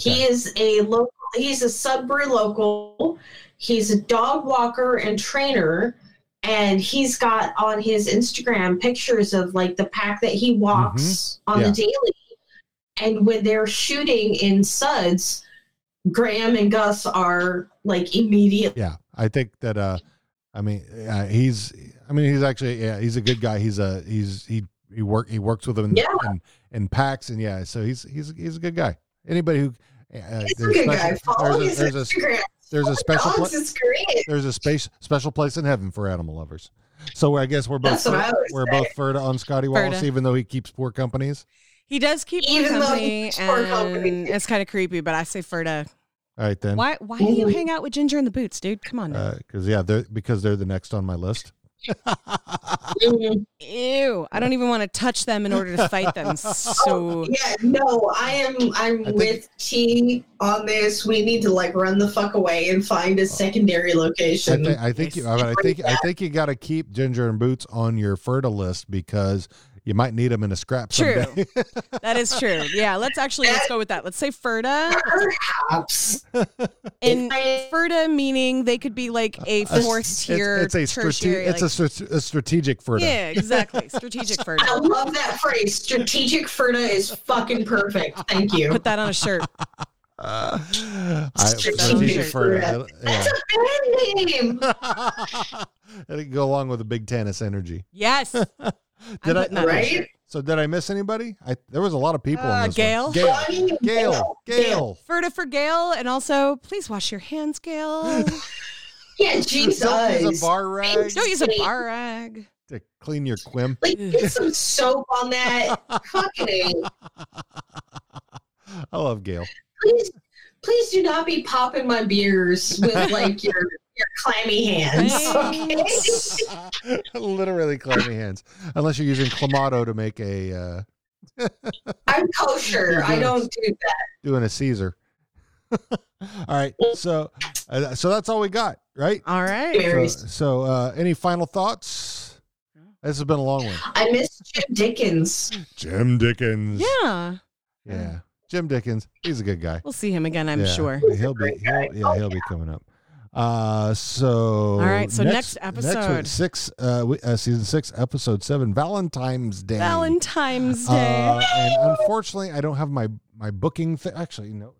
He is a local. He's a Sudbury local. He's a dog walker and trainer, and he's got on his Instagram pictures of like the pack that he walks on Mm-hmm. Yeah. the daily. And when they're shooting in Suds, Graham and Gus are like immediate. Yeah. I think that uh I mean uh, he's I mean he's actually yeah, he's a good guy. He's a he's he he work he works with them in, Yeah. in, in packs and yeah, so he's he's he's a good guy. Anybody who uh, He's a good special- guy. Follow there's a, his there's a Instagram. there's a oh, special dogs pla- is great. there's a space special place in heaven for animal lovers. So I guess we're both That's what we're say. both Ferda on Scotty Wallace, Ferda. even though he keeps poor companies. he does keep poor Even though company, poor company. and it's kind of creepy. But I say Ferda, All right then. why why do you hang out with Ginger in the boots, dude? Come on, now. Uh, because yeah, they're because they're the next on my list. Ew! I don't even want to touch them in order to fight them. So oh, Yeah, no, I am. I'm think- with T on this. We need to like run the fuck away and find a secondary I, location. I think you, I think I think you got to keep Ginger and Boots on your fertile list because you might need them in a scrap True. someday. that is true. Yeah, let's actually let's go with that. Let's say Ferda. Perhaps. And Ferda meaning they could be like a fourth tier it's, it's a strate- tertiary. it's a, strate- a strategic Ferda. yeah, exactly. Strategic I love that phrase. Strategic Ferda is fucking perfect. Thank you. Put that on a shirt. Uh, I, Strategic strategic Ferda. Ferda. Yeah. That's a band name. It'll go along with the big Tanis energy. Yes. Did I'm I? putting that on a Right? So did I miss anybody? I there was a lot of people Uh, in this Gail? one. Gail. Gail. Gail. Gail. Ferda for Gail, and also please wash your hands, Gail. Yeah, Jesus. Don't use a bar rag Don't use a bar rag. to clean your quim. Like, get some soap on that. Fucking. I love Gail. Please, please do not be popping my beers with like your your clammy hands. Okay. Literally clammy hands. Unless you're using clamato to make a uh, I'm kosher. I don't do that. doing a Caesar. all right. So uh, so that's all we got, right? All right. So, so uh, any final thoughts? This has been a long one. I miss Jim Dickens. Jim Dickens. Yeah. Yeah. Jim Dickens. He's a good guy. We'll see him again, I'm Yeah, sure. He'll be he'll, yeah, he'll be coming up. Uh so All right, so next week, episode. six uh, we- uh season 6 episode 7 Valentine's Day. Valentine's Day. Uh, and unfortunately, I don't have my my booking thing. Actually, no,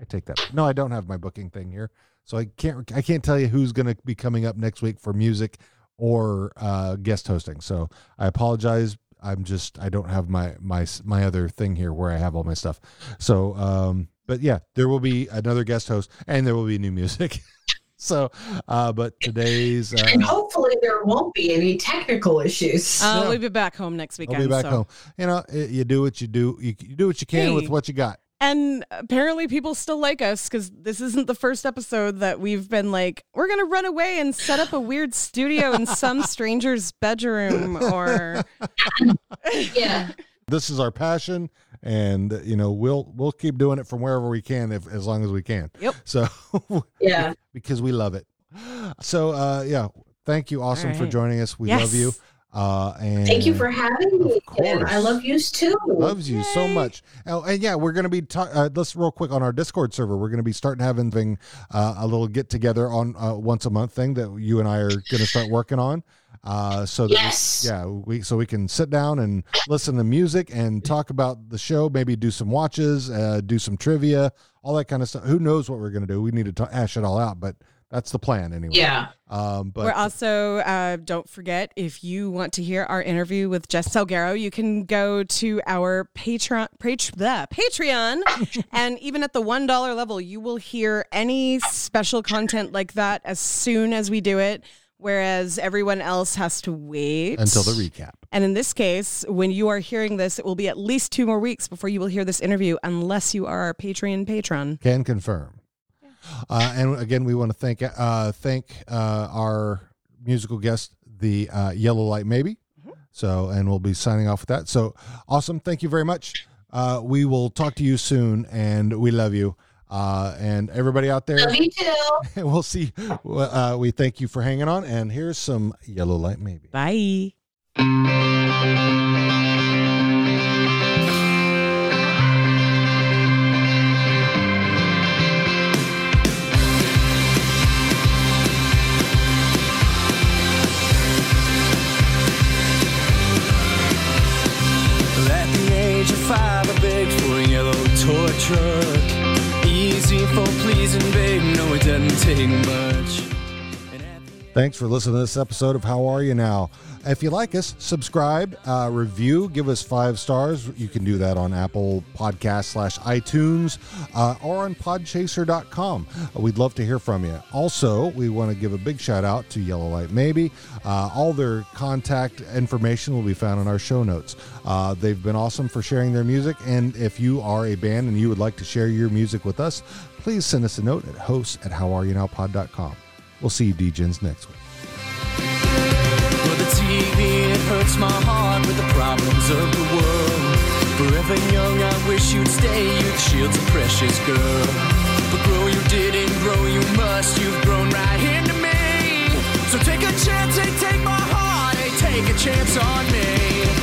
I take that. No, I don't have my booking thing here, so I can't. I can't tell you who's going to be coming up next week for music or uh, guest hosting. So I apologize. I'm just I don't have my my my other thing here where I have all my stuff. So, um, but yeah, there will be another guest host and there will be new music. so, uh, but today's uh, And hopefully there won't be any technical issues. Uh, Yeah. We'll be back home next I'll be back so. home. You know, it, you do what you do. You, you do what you can with what you got. And apparently, people still like us because this isn't the first episode that we've been like, we're going to run away and set up a weird studio in some stranger's bedroom or. yeah. This is our passion, and you know we'll we'll keep doing it from wherever we can, if as long as we can. Yep. So Yeah. because we love it. So uh, yeah, thank you, awesome, for joining us. We Yes. love you. Uh, and Thank you for having me. And. I love yous too. loves you so much. Oh, and yeah, we're going to be ta- uh, let's real quick on our Discord server. We're going to be starting having thing uh, a little get together on uh, once a month thing that you and I are going to start working on. Uh, so that we- yeah, we so we can sit down and listen to music and talk about the show. Maybe do some watches, uh, do some trivia, all that kind of stuff. Who knows what we're going to do? We need to ta- hash it all out, but that's the plan anyway. Yeah. Um, but We're also, uh, don't forget, if you want to hear our interview with Jess Salgueiro, you can go to our Patreon, Pat- the Patreon, and even at the $1 level, you will hear any special content like that as soon as we do it, whereas everyone else has to wait. until the recap. And in this case, when you are hearing this, it will be at least two more weeks before you will hear this interview, unless you are our Patreon patron. Can confirm. Uh, and again, we want to thank uh, thank uh, our musical guest, the uh, Yellow Light Maybe. So, and we'll be signing off with that. So, awesome! Thank you very much. Uh, we will talk to you soon, and we love you. Uh, and everybody out there, Love you too. we'll see. Uh, we thank you for hanging on. And here's some Yellow Light Maybe. Bye. Doesn't take much. Thanks for listening to this episode of How Are You Now? If you like us, subscribe, uh, review, give us five stars. You can do that on Apple Podcast slash iTunes uh, or on podchaser.com. We'd love to hear from you. Also, we want to give a big shout out to Yellow Light Maybe. Uh, all their contact information will be found in our show notes. Uh, they've been awesome for sharing their music. And if you are a band and you would like to share your music with us, please send us a note at hosts at howareyounowpod.com. We'll see you, DJs, next week. The TV, it hurts my heart with the problems of the world. Forever young, I wish you'd stay. A precious girl. But grow you didn't, grow you must. You've grown right into me. So take a chance, hey, take my heart, hey, take a chance on me.